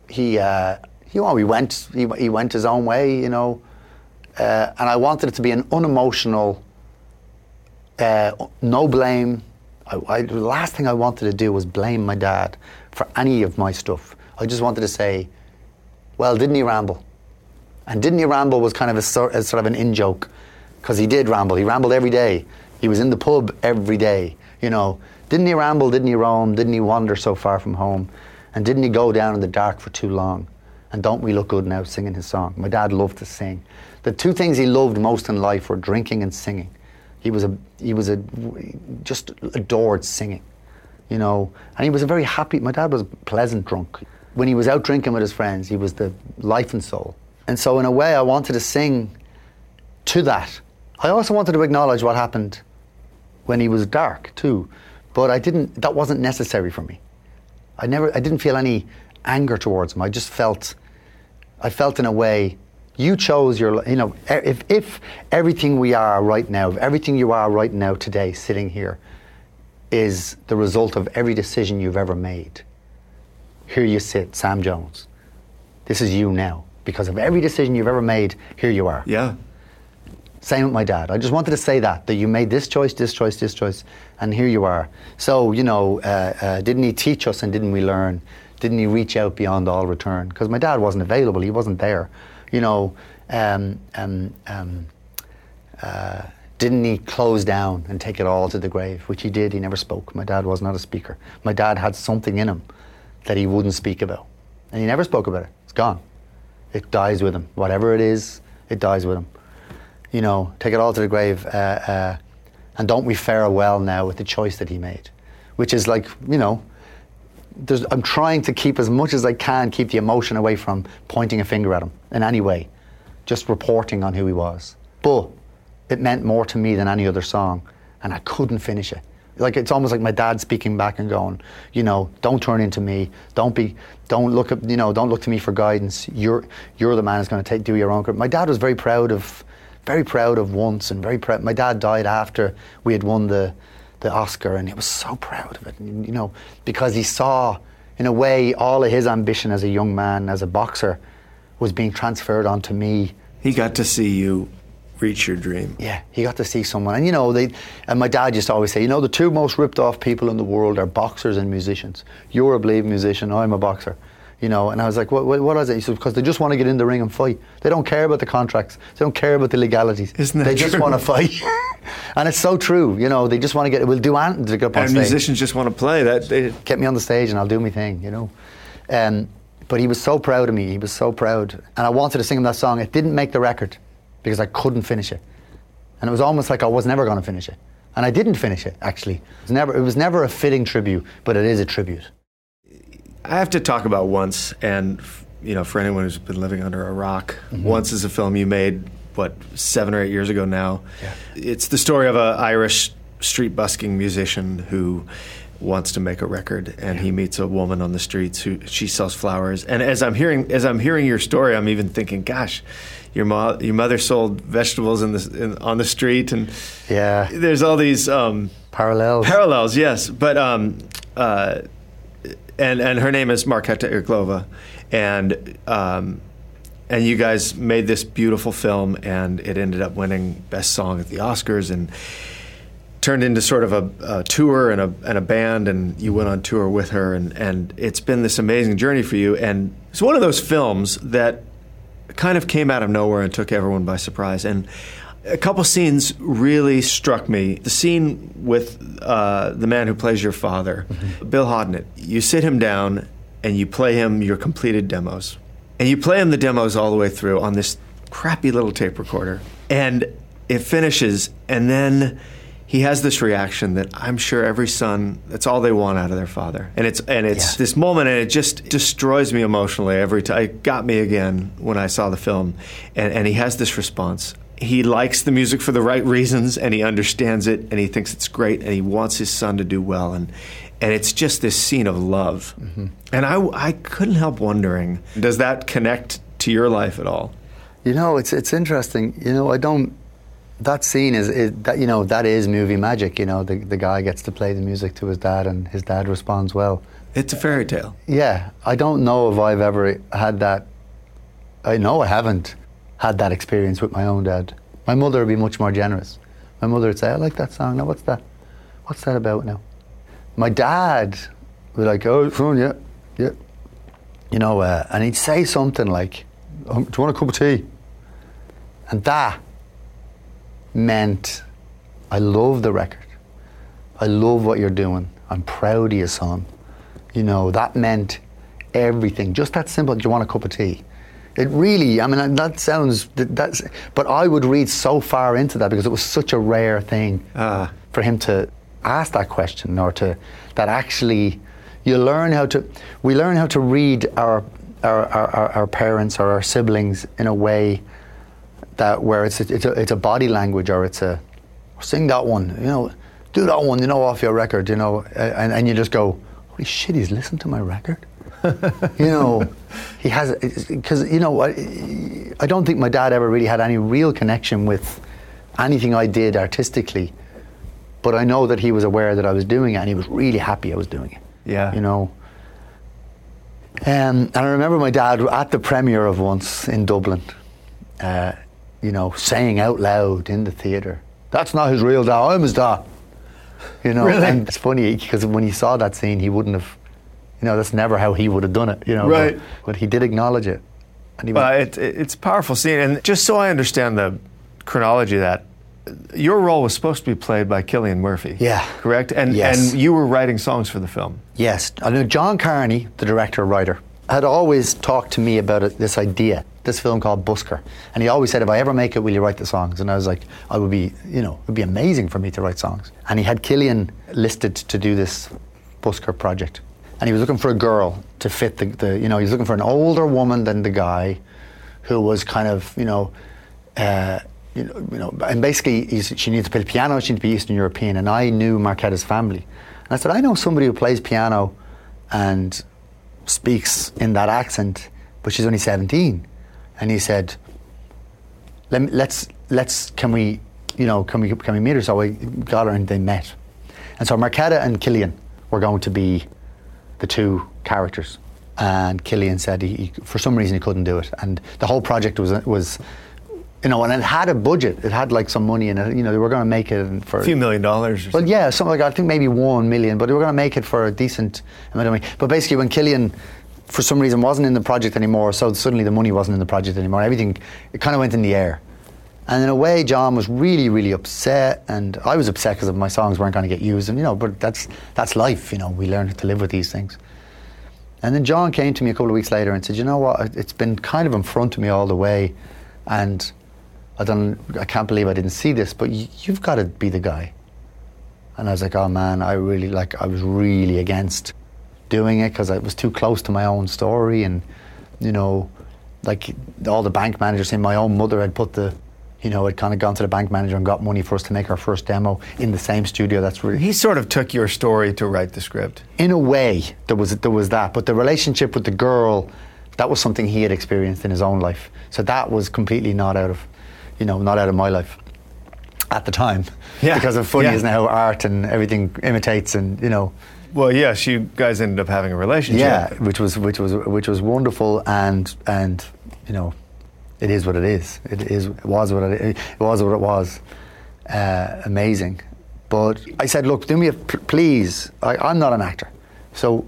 He, uh, you know, he went, he, he went his own way. You know." Uh, and I wanted it to be an unemotional, uh, no blame. I, I, the last thing I wanted to do was blame my dad for any of my stuff. I just wanted to say, well, didn't he ramble? And didn't he ramble was kind of a sort, a sort of an in joke because he did ramble. He rambled every day. He was in the pub every day. You know, didn't he ramble? Didn't he roam? Didn't he wander so far from home? And didn't he go down in the dark for too long? And don't we look good now singing his song? My dad loved to sing. The two things he loved most in life were drinking and singing. He was a he was a just adored singing, you know. And he was a very happy. My dad was a pleasant drunk. When he was out drinking with his friends, he was the life and soul. And so, in a way, I wanted to sing to that. I also wanted to acknowledge what happened when he was dark too, but I didn't. That wasn't necessary for me. I never. I didn't feel any anger towards him. I just felt. I felt in a way. You chose your. You know, if if everything we are right now, if everything you are right now today, sitting here, is the result of every decision you've ever made. Here you sit, Sam Jones. This is you now because of every decision you've ever made. Here you are. Yeah. Same with my dad. I just wanted to say that that you made this choice, this choice, this choice, and here you are. So you know, uh, uh, didn't he teach us and didn't we learn? Didn't he reach out beyond all return? Because my dad wasn't available. He wasn't there. You know, um, um, um, uh, didn't he close down and take it all to the grave? Which he did. He never spoke. My dad was not a speaker. My dad had something in him that he wouldn't speak about, and he never spoke about it. It's gone. It dies with him. Whatever it is, it dies with him. You know, take it all to the grave, uh, uh, and don't we fare well now with the choice that he made, which is like you know. I'm trying to keep as much as I can, keep the emotion away from pointing a finger at him in any way, just reporting on who he was. But it meant more to me than any other song, and I couldn't finish it. Like it's almost like my dad speaking back and going, you know, don't turn into me. Don't be, don't look at, you know, don't look to me for guidance. You're, you're the man who's going to take do your own. My dad was very proud of, very proud of once, and very proud. My dad died after we had won the, the Oscar, and he was so proud of it. You know, because he saw, in a way, all of his ambition as a young man, as a boxer, was being transferred onto me. He got to see you reach your dream. Yeah, he got to see someone, and you know, they. And my dad used to always say, you know, the two most ripped off people in the world are boxers and musicians. You're a bleed musician. I'm a boxer. You know, and I was like, what, what, what is it? He said, because they just want to get in the ring and fight. They don't care about the contracts. They don't care about the legalities. Isn't that They true? just want to fight. and it's so true. You know, they just want to get, we'll do anything to get up on And stage. musicians just want to play that. They, Get me on the stage and I'll do my thing, you know. Um, but he was so proud of me. He was so proud. And I wanted to sing him that song. It didn't make the record because I couldn't finish it. And it was almost like I was never going to finish it. And I didn't finish it, actually. It was, never, it was never a fitting tribute, but it is a tribute. I have to talk about Once, and you know, for anyone who's been living under a rock, Once is a film you made what seven or eight years ago now. Yeah. It's the story of an Irish street busking musician who wants to make a record, and he meets a woman on the streets who she sells flowers. And as I'm hearing as I'm hearing your story, I'm even thinking, gosh. Your, mo- your mother sold vegetables in the, in, on the street, and Yeah. there's all these um, Parallels. Parallels, yes, but um, uh, and and her name is Marketa Irglova, and um, and you guys made this beautiful film, and it ended up winning best song at the Oscars, and turned into sort of a, a tour and a and a band, and you went on tour with her, and and it's been this amazing journey for you, and it's one of those films that kind of came out of nowhere and took everyone by surprise. And a couple scenes really struck me. The scene with uh, the man who plays your father, Bill Hodnett. You sit him down and you play him your completed demos. And you play him the demos all the way through on this crappy little tape recorder. And it finishes, and then he has this reaction that I'm sure every son that's all they want out of their father. And it's and it's Yeah. this moment and it just destroys me emotionally every time. It got me again when I saw the film. And and he has this response. He likes the music for the right reasons and he understands it and he thinks it's great and he wants his son to do well and and it's just this scene of love. Mm-hmm. And I I couldn't help wondering, does that connect to your life at all? You know, it's it's interesting. You know, I don't. That scene is, is that you know that is movie magic. You know, the the guy gets to play the music to his dad, and his dad responds well. It's a fairy tale. Yeah, I don't know if I've ever had that. I know I haven't had that experience with my own dad. My mother would be much more generous. My mother would say, "I like that song. Now, what's that? What's that about now?" My dad would be like, "Oh, son, yeah, yeah," you know, uh, and he'd say something like, um, "Do you want a cup of tea?" And that meant, "I love the record. I love what you're doing. I'm proud of you, son." You know, that meant everything. Just that simple. Do you want a cup of tea? It really, I mean, that sounds, that's, but I would read so far into that because it was such a rare thing Ah. for him to ask that question or to, that actually, you learn how to, we learn how to read our, our, our, our- our parents or our siblings in a way that where it's a, it's a, it's a body language or it's a, sing that one, you know, do that one, you know, off your record, you know, and, and you just go, holy shit, he's listened to my record. you know, he has because you know I, I don't think my dad ever really had any real connection with anything I did artistically, but I know that he was aware that I was doing it and he was really happy I was doing it. Yeah. you know. Um, and I remember my dad at the premiere of Once in Dublin. Uh, you know, saying out loud in the theatre, "That's not his real dad. I'm his dad." You know, Really? and it's funny because when he saw that scene, he wouldn't have. You know, that's never how he would have done it. You know, Right. But, but he did acknowledge it, and he Well, went, it, it- it's a powerful scene, and just so I understand the chronology of that, your role was supposed to be played by Cillian Murphy. Yeah. correct. And Yes. and you were writing songs for the film. Yes, I know John Carney, the director writer, had always talked to me about it, this idea, this film called Busker, and he always said, "If I ever make it, will you write the songs?" And I was like, "I would be, you know, it would be amazing for me to write songs." And he had Cillian listed to do this Busker project, and he was looking for a girl to fit the, the you know, he was looking for an older woman than the guy, who was kind of, you know. Uh, you know, you know, and basically, she needs to play the piano. She needs to be Eastern European, and I knew Marketa's family, and I said, I know somebody who plays piano, and speaks in that accent, but she's only 17. And he said, Let let's, let's, can we, you know, can we, can we meet her? So I got her and they met. And so Marketa and Cillian were going to be the two characters. And Cillian said he, he, for some reason he couldn't do it. And the whole project was, was you know, and it had a budget. It had like some money in it. You know, they were going to make it for A few million dollars. Or well, yeah, something like I think maybe one million, but they were going to make it for a decent amount of money. But basically, when Cillian, for some reason, wasn't in the project anymore, so suddenly the money wasn't in the project anymore. Everything, it kind of went in the air. And in a way, John was really, really upset, and I was upset because my songs weren't going to get used. And you know, but that's that's life. You know, we learn to live with these things. And then John came to me a couple of weeks later and said, "You know what? It's been kind of in front of me all the way, and I don't. I can't believe I didn't see this. But y- you've got to be the guy." And I was like, "Oh man, I really like. I was really against doing it because it was too close to my own story, and you know, like all the bank managers saying my own mother had put the." You know, had kind of gone to the bank manager and got money for us to make our first demo in the same studio. That's really he sort of took your story to write the script. in a way there was there was that but the relationship with the girl that was something he had experienced in his own life so that was completely not out of you know not out of my life at the time Yeah, because of funny yeah. is now art and everything imitates and you know Well, yes, you guys ended up having a relationship. yeah which was which was which was wonderful and and you know it is what it is. It is it was what it, it was what it was. Uh, amazing. But I said look do me a p- please. I, I'm not an actor. So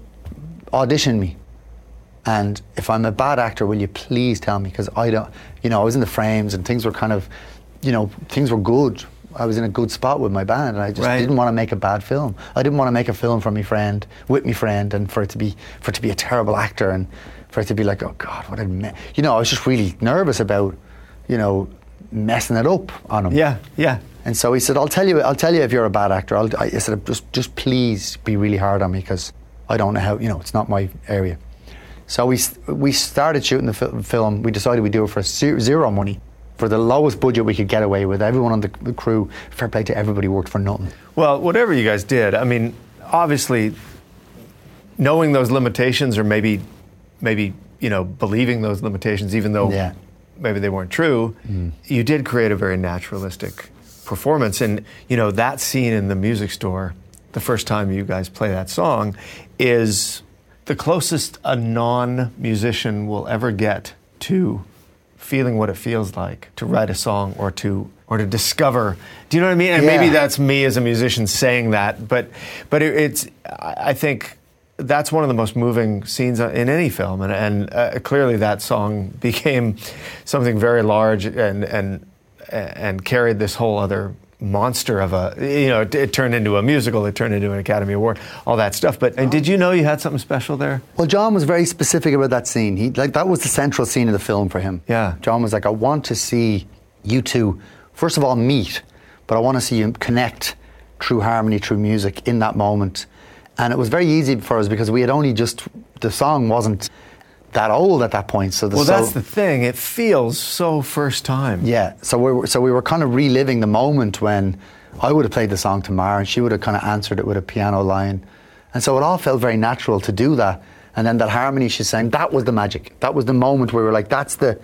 audition me. And if I'm a bad actor will you please tell me? Because I don't you know I was in the frames and things were kind of you know things were good. I was in a good spot with my band and I just Right. didn't want to make a bad film. I didn't want to make a film for my friend with my friend and for it to be for it to be a terrible actor and for it to be like oh god what a me-. you know I was just really nervous about you know messing it up on him Yeah, yeah. and so he said, "I'll tell you. I'll tell you if you're a bad actor." I'll, I said, "Just, just please be really hard on me because I don't know how. You know, it's not my area." So we we started shooting the fil- film. We decided we'd do it for zero money, for the lowest budget we could get away with. Everyone on the, the crew, fair play to everybody, worked for nothing. Well, whatever you guys did, I mean, obviously, knowing those limitations, or maybe, maybe you know, believing those limitations, even though Yeah. maybe they weren't true, mm. you did create a very naturalistic performance. And you know, that scene in the music store, the first time you guys play that song, is the closest a non-musician will ever get to feeling what it feels like to write a song or to or to discover. Do you know what I mean? And maybe that's me as a musician saying that, but but it, it's I think that's one of the most moving scenes in any film, and, and uh, clearly that song became something very large and and and carried this whole other monster of a you know it, it turned into a musical it turned into an academy award all that stuff but and did you know you had something special there Well, John was very specific about that scene. He like that was the central scene of the film for him. Yeah. John was like, I want to see you two, first of all, meet, but I want to see you connect through harmony, through music in that moment. And it was very easy for us because we had only just the song wasn't that old at that point. So the well so- that's the thing it feels so first time yeah. So we were, so we were kind of reliving the moment when I would have played the song to Mara and she would have kind of answered it with a piano line. And so it all felt very natural to do that. And then that harmony she's saying, that was the magic. That was the moment where we were like, that's the,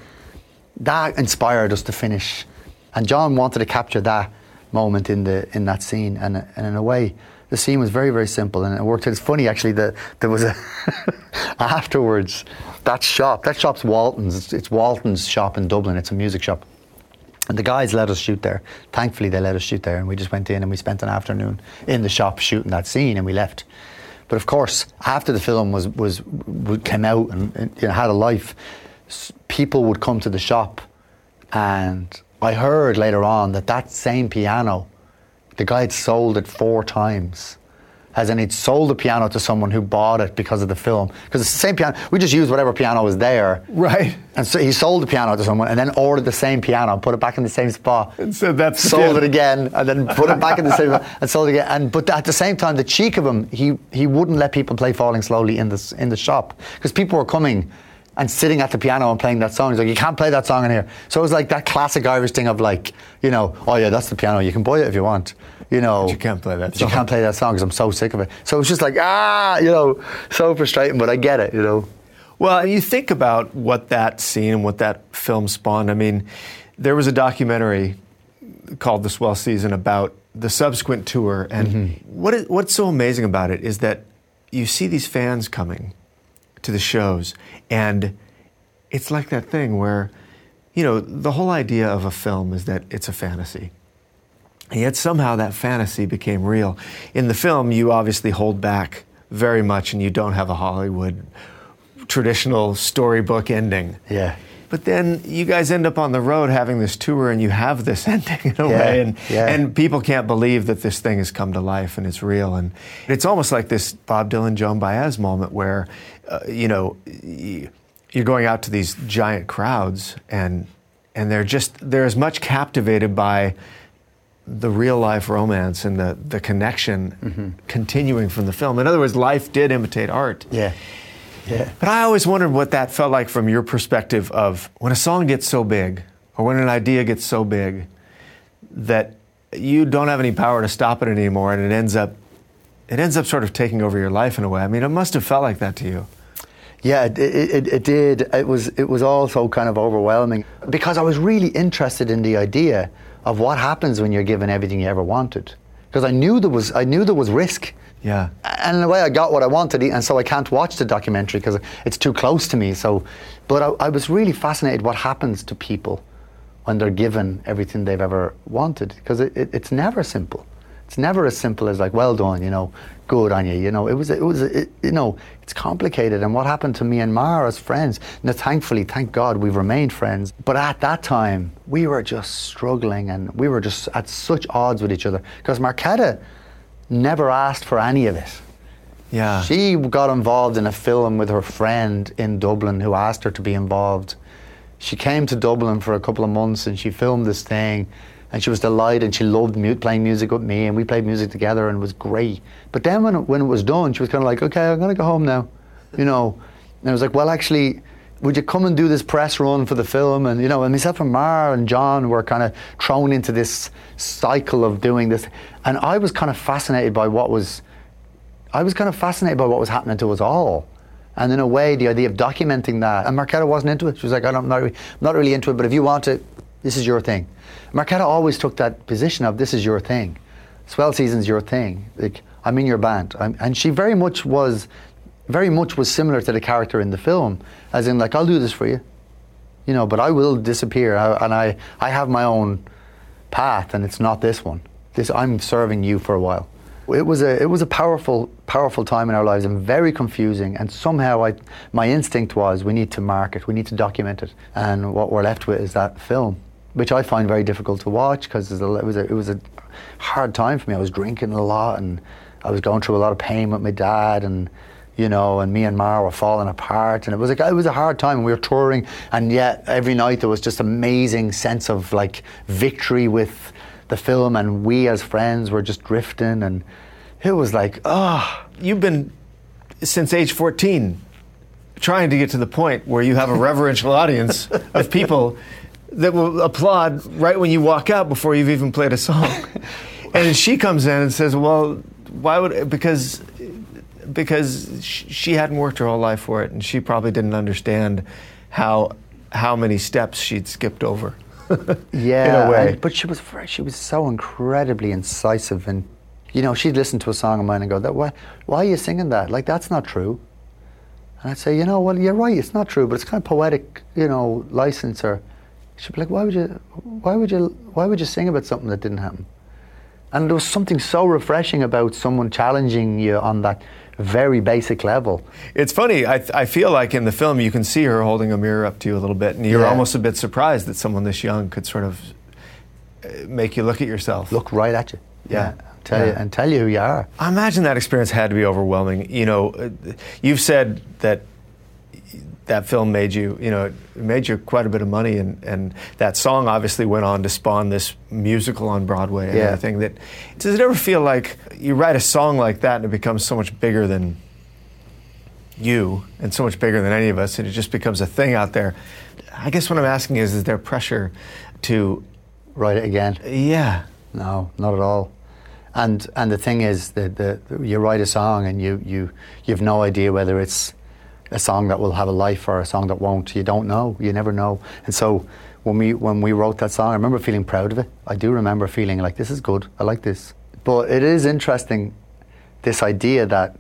that inspired us to finish. And John wanted to capture that moment in the in that scene. And, and in a way, the scene was very, very simple and it worked. It's funny actually that there was a, afterwards, that shop, that shop's Walton's. It's, it's Walton's shop in Dublin. It's a music shop And the guys let us shoot there. Thankfully, they let us shoot there, and we just went in and we spent an afternoon in the shop shooting that scene, and we left. But of course, after the film was was came out and, and you know, had a life, people would come to the shop, and I heard later on that that same piano, the guy had sold it four times as in he'd sold the piano to someone who bought it because of the film. Because it's the same piano. We just used whatever piano was there. Right. And so he sold the piano to someone and then ordered the same piano, put it back in the same spot. And so that's sold it again and then put it back in the same spot and sold it again. And but at the same time, the cheek of him, he he wouldn't let people play Falling Slowly in the in the shop because people were coming and sitting at the piano and playing that song. He's like, you can't play that song in here. So it was like that classic Irish thing of like, you know, oh yeah, that's the piano. You can buy it if you want you know, but you can't play that. Song. You can't play that song because I'm so sick of it. So it's just like ah, you know, so frustrating. But I get it, you know. Well, you think about what that scene and what that film spawned. I mean, there was a documentary called The Swell Season about the subsequent tour, and mm-hmm. what is, what's so amazing about it is that you see these fans coming to the shows, and it's like that thing where, you know, the whole idea of a film is that it's a fantasy. And yet somehow that fantasy became real. In the film, you obviously hold back very much and you don't have a Hollywood traditional storybook ending. Yeah. But then you guys end up on the road having this tour and you have this ending in a yeah, way. And, yeah. and people can't believe that this thing has come to life and it's real. And it's almost like this Bob Dylan, Joan Baez moment where, uh, you know, you're going out to these giant crowds and, and they're just, they're as much captivated by the real life romance and the, the connection mm-hmm. continuing from the film. In other words, life did imitate art. Yeah. Yeah. But I always wondered what that felt like from your perspective of when a song gets so big or when an idea gets so big that you don't have any power to stop it anymore and it ends up it ends up sort of taking over your life in a way. I mean, it must have felt like that to you. Yeah, it, it, it did. It was it was also kind of overwhelming because I was really interested in the idea of what happens when you're given everything you ever wanted. Because I knew there was I knew there was risk. Yeah. And in a way, I got what I wanted, and so I can't watch the documentary because it's too close to me. So, but I, I was really fascinated what happens to people when they're given everything they've ever wanted because it, it, it's never simple. It's never as simple as like, well done, you know, good on you. You know, it was, it was, it, you know, it's complicated. And what happened to me and Mar as friends? Now, thankfully, thank God, we've remained friends. But at that time, we were just struggling, and we were just at such odds with each other because Marketa never asked for any of it. Yeah. She got involved in a film with her friend in Dublin who asked her to be involved. She came to Dublin for a couple of months and she filmed this thing and she was delighted and she loved mu- playing music with me and we played music together and it was great. But then when it, when it was done, she was kind of like, okay, I'm gonna go home now, you know. And I was like, well, actually, would you come and do this press run for the film? And you know, and myself and Mar and John were kind of thrown into this cycle of doing this, and I was kind of fascinated by what was, I was kind of fascinated by what was happening to us all. And in a way, the idea of documenting that, and Marketa wasn't into it. She was like, I don't, I'm not, really, I'm not really into it, but if you want it, this is your thing. Marketa always took that position of this is your thing. Swell season's your thing. Like I'm in your band. I'm, and she very much was very much was similar to the character in the film, as in like I'll do this for you, you know, but I will disappear, and I I have my own path, and it's not this one. This I'm serving you for a while. It was a it was a powerful powerful time in our lives and very confusing. And somehow I my instinct was we need to mark it, we need to document it, and what we're left with is that film which I find very difficult to watch because it was a, it was a hard time for me. I was drinking a lot and I was going through a lot of pain with my dad and you know, and me and Mar were falling apart, and it was like it was a hard time. We were touring, and yet every night there was just amazing sense of like victory with the film, and we as friends were just drifting, and it was like, ah, oh. you've been since age fourteen trying to get to the point where you have a reverential audience of people that will applaud right when you walk out before you've even played a song. and she comes in and says, "Well, why would because because she hadn't worked her whole life for it, and she probably didn't understand how how many steps she'd skipped over." yeah, in a way. And, but she was she was so incredibly incisive, and you know, she'd listen to a song of mine and go, "That why why are you singing that? Like that's not true." And I'd say, "You know, well, you're right. It's not true, but it's kind of poetic, you know, license or." She'd be like, "Why would you? Why would you? Why would you sing about something that didn't happen?" And there was something so refreshing about someone challenging you on that very basic level. It's funny. I, I feel like in the film you can see her holding a mirror up to you a little bit, and you're Yeah. almost a bit surprised that someone this young could sort of uh, make you look at yourself. Look right at you. Yeah. Tell you and tell you who you are. I imagine that experience had to be overwhelming. You know, uh, you've said that that film made you, you know, it made you quite a bit of money, and, and that song obviously went on to spawn this musical on Broadway and Yeah. everything. That does it ever feel like you write a song like that and it becomes so much bigger than you and so much bigger than any of us, and it just becomes a thing out there? I guess what I'm asking is, is there pressure to, Write it again. yeah, No, not at all. And and the thing is that the, you write a song and you you you have no idea whether it's a song that will have a life or a song that won't. You don't know. You never know. And so when we when we wrote that song, I remember feeling proud of it. I do remember feeling like this is good. I like this. But it is interesting this idea that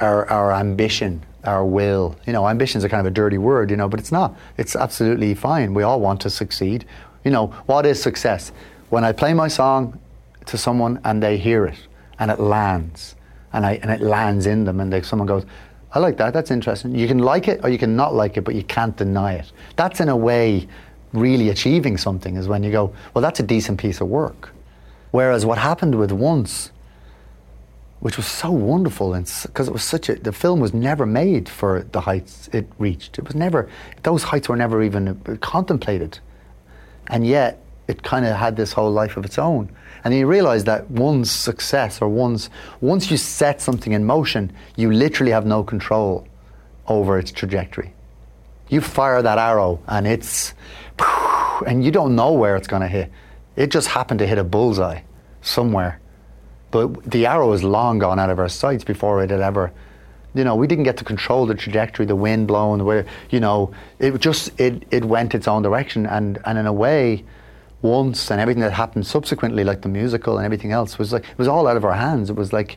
our our ambition, our will, you know, ambition's a kind of a dirty word, you know, but it's not. It's absolutely fine. We all want to succeed. You know, what is success? When I play my song to someone and they hear it and it lands and I and it lands in them and they, someone goes, I like that, that's interesting. You can like it or you can not like it, but you can't deny it. That's in a way really achieving something is when you go, well that's a decent piece of work. Whereas what happened with once which was so wonderful because it was such a the film was never made for the heights it reached it was never those heights were never even uh, contemplated and yet it kind of had this whole life of its own. And you realize that one's success or one's once you set something in motion you literally have no control over its trajectory. You fire that arrow and it's and you don't know where it's going to hit. It just happened to hit a bullseye somewhere. But the arrow is long gone out of our sights before it had ever you know we didn't get to control the trajectory the wind blowing the way you know it just it, it went its own direction. And and in a way once and everything that happened subsequently like the musical and everything else was like it was all out of our hands. It was like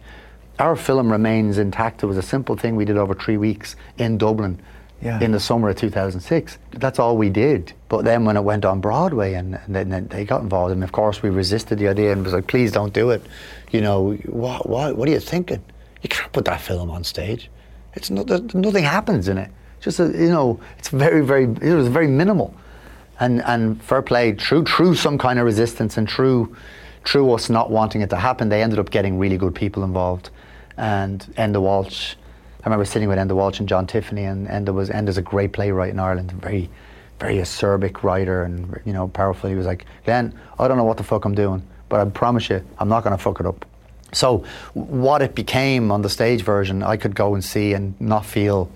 our film remains intact. It was a simple thing we did over three weeks in dublin Yeah. in the summer of 2006 that's all we did. But then when it went on broadway and, and then then they got involved and of course we resisted the idea and was like please don't do it. You know what what, what are you thinking? You can't put that film on stage. It's not nothing happens in it. Just a, you know it's very very it was very minimal and and fair play through through some kind of resistance and through through us not wanting it to happen. They ended up getting really good people involved. And Enda Walsh I remember sitting with Enda Walsh and John Tiffany and Enda was Enda's a great playwright in Ireland very very acerbic writer and you know powerful. He was like Glen I don't know what the fuck I'm doing but I promise you I'm not going to fuck it up. So what it became on the stage version I could go and see and not feel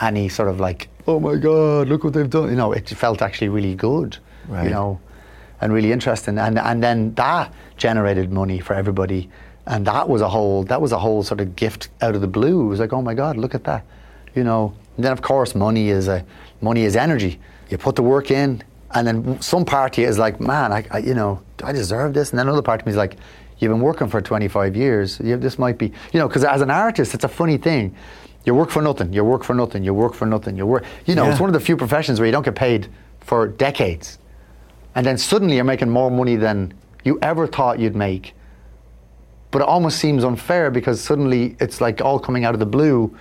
any sort of like, oh my God, look what they've done. You know, it felt actually really good, Right. you know, and really interesting. And and then that generated money for everybody, and that was a whole that was a whole sort of gift out of the blue. It was like, oh my God, look at that, you know. And then of course, money is a money is energy. You put the work in, and then some part of you is like, man, I, I you know, do I deserve this? And then another part of me is like. You've been working for 25 years. You, this might be, you know, because as an artist, it's a funny thing. You work for nothing. You work for nothing. You work for nothing. You work. You know, it's one of the few professions where you don't get paid for decades, and then suddenly you're making more money than you ever thought you'd make. But it almost seems unfair because suddenly it's like all coming out of the blue,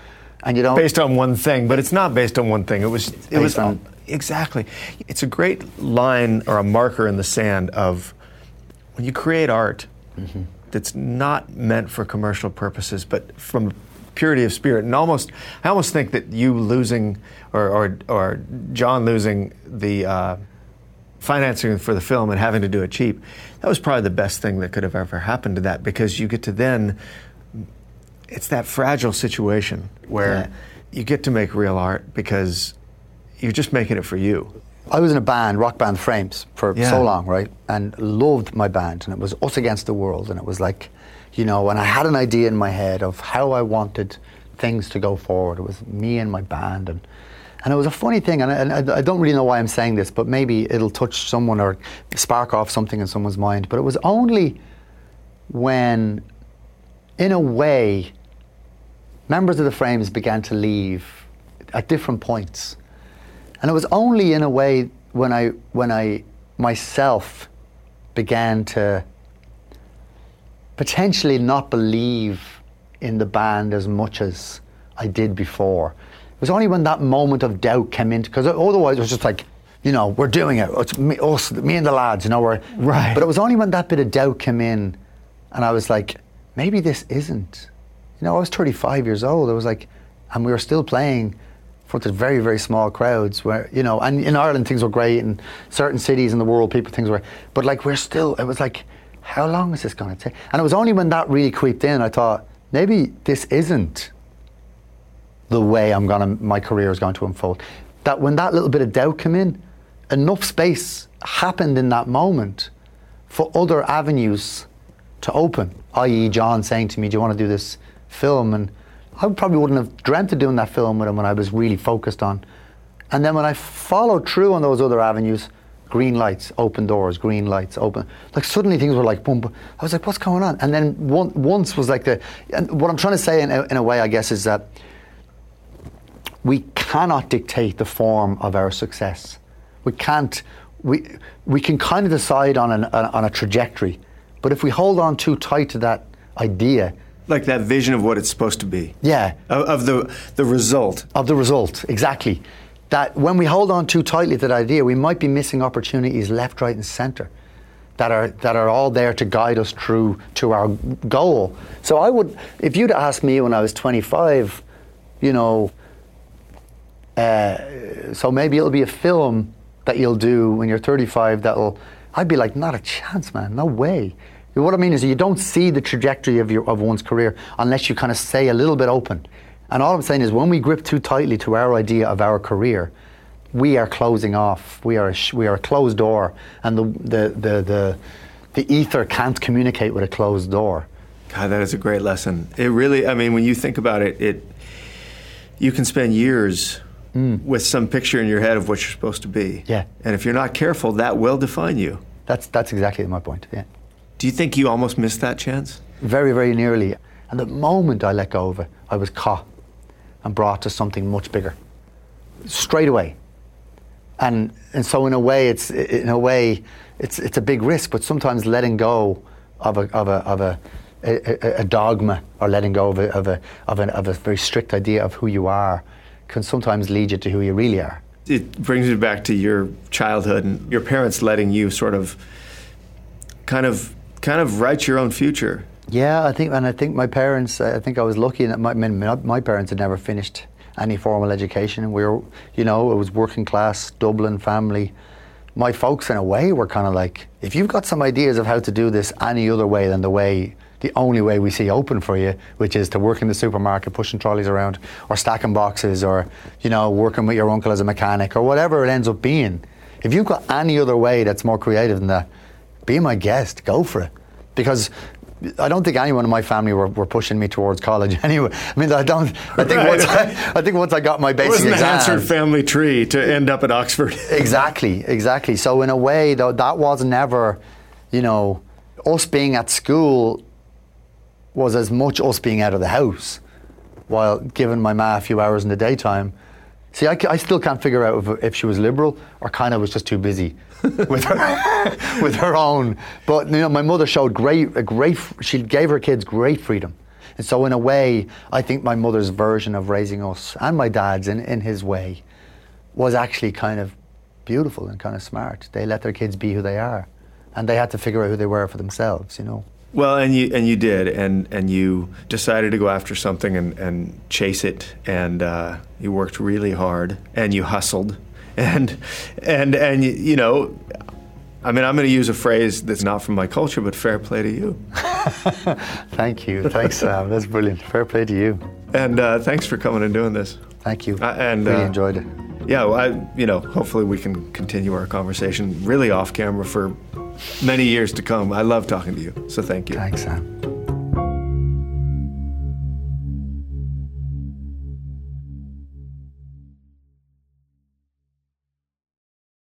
and you don't. based on one thing, but it's not based on one thing. It was it was on- exactly. It's a great line or a marker in the sand of when you create art Mm-hmm. that's not meant for commercial purposes, but from purity of spirit. And almost, I almost think that you losing or or, or John losing the. Uh, financing for the film and having to do it cheap, that was probably the best thing that could have ever happened to that because you get to then it's that fragile situation where Yeah. you get to make real art because you're just making it for you. I was in a band, rock band Frames, for Yeah. so long, right? And loved my band, and it was us against the world, and it was like, you know, and I had an idea in my head of how I wanted things to go forward. It was me and my band, and and it was a funny thing, and I, and I don't really know why I'm saying this, but maybe it'll touch someone or spark off something in someone's mind. But it was only when, in a way, members of the Frames began to leave at different points. And it was only in a way when I when I myself began to potentially not believe in the band as much as I did before. It was only when that moment of doubt came in because otherwise it was just like, you know, we're doing it. It's me, us, me and the lads, you know, we're Right. But it was only when that bit of doubt came in, and I was like, maybe this isn't. You know, I was 35 years old. I was like, and we were still playing for the very, very small crowds. Where you know, and in Ireland things were great, and certain cities in the world people things were, but like we're still. It was like, how long is this going to take? And it was only when that really creeped in, I thought maybe this isn't the way I'm gonna my career is going to unfold. That when that little bit of doubt came in, enough space happened in that moment for other avenues to open. I.e., John saying to me, "Do you want to do this film?" And I probably wouldn't have dreamt of doing that film with him when I was really focused on. And then when I followed through on those other avenues, green lights, open doors, green lights, open. Like suddenly things were like boom. boom. I was like, "What's going on?" And then one, once was like the. And what I'm trying to say in a, in a way, I guess, is that we cannot dictate the form of our success. We can't. We we can kind of decide on an on a trajectory, but if we hold on too tight to that idea, Like that vision of what it's supposed to be. yeah, Of, of the the result. of the result exactly. That when we hold on too tightly to that idea, we might be missing opportunities left, right, and centre that are that are all there to guide us through to our goal. So I would, if you'd asked me when I was 25, you know, uh, so maybe it'll be a film that you'll do when you're 35 that'll, I'd be like, not a chance, man, no way. What I mean is you don't see the trajectory of, your, of one's career unless you kind of stay a little bit open. And all I'm saying is when we grip too tightly to our idea of our career, we are closing off. We are a, sh- we are a closed door, and the, the, the, the, the ether can't communicate with a closed door. God, that is a great lesson. It really, I mean, when you think about it, it you can spend years mm. with some picture in your head of what you're supposed to be. Yeah. And if you're not careful, that will define you. That's, that's exactly my point. Yeah. Do you think you almost missed that chance? very, very nearly. And the moment I let go of it, I was caught and brought to something much bigger, straight away. And and so in a way, it's in a way, it's it's a big risk. But sometimes letting go of a of a of a a, a dogma or letting go of a of a of a of a very strict idea of who you are can sometimes lead you to who you really are. It brings me back to your childhood and your parents letting you sort of kind of kind of write your own future. Yeah, I think, and I think my parents. I think I was lucky in that my, my, parents had never finished any formal education. We were, you know, it was working class Dublin family. My folks, in a way, were kind of like, if you've got some ideas of how to do this any other way than the way, the only way we see open for you, which is to work in the supermarket, pushing trolleys around, or stacking boxes, or you know, working with your uncle as a mechanic, or whatever it ends up being. If you've got any other way that's more creative than that, be my guest, go for it. Because I don't think anyone in my family were, were pushing me towards college anyway. I mean, I don't. I think Right. once I, I think once I got my It basic wasn't the exams, Hansard family tree to end up at Oxford. exactly, exactly. So in a way, though, that was never, you know, us being at school was as much us being out of the house, while giving my ma a few hours in the daytime. See, I, I still can't figure out if, if she was liberal or kind of was just too busy with her with her own. But you know, my mother showed great, a great. She gave her kids great freedom, and so in a way, I think my mother's version of raising us and my dad's in, in his way was actually kind of beautiful and kind of smart. They let their kids be who they are, and they had to figure out who they were for themselves. You know. Well, and you and you did, and and you decided to go after something and, and chase it, and uh, you worked really hard, and you hustled, and and and you, know, I mean, I'm going to use a phrase that's not from my culture, but fair play to you, Thank you. Thanks, Sam. That's brilliant. Fair play to you. and uh, thanks for coming and doing this. Thank you. Uh, and, really uh, enjoyed it. Yeah, well, I, you know, hopefully we can continue our conversation really off camera for many years to come. I love talking to you, so thank you. Thanks, Sam.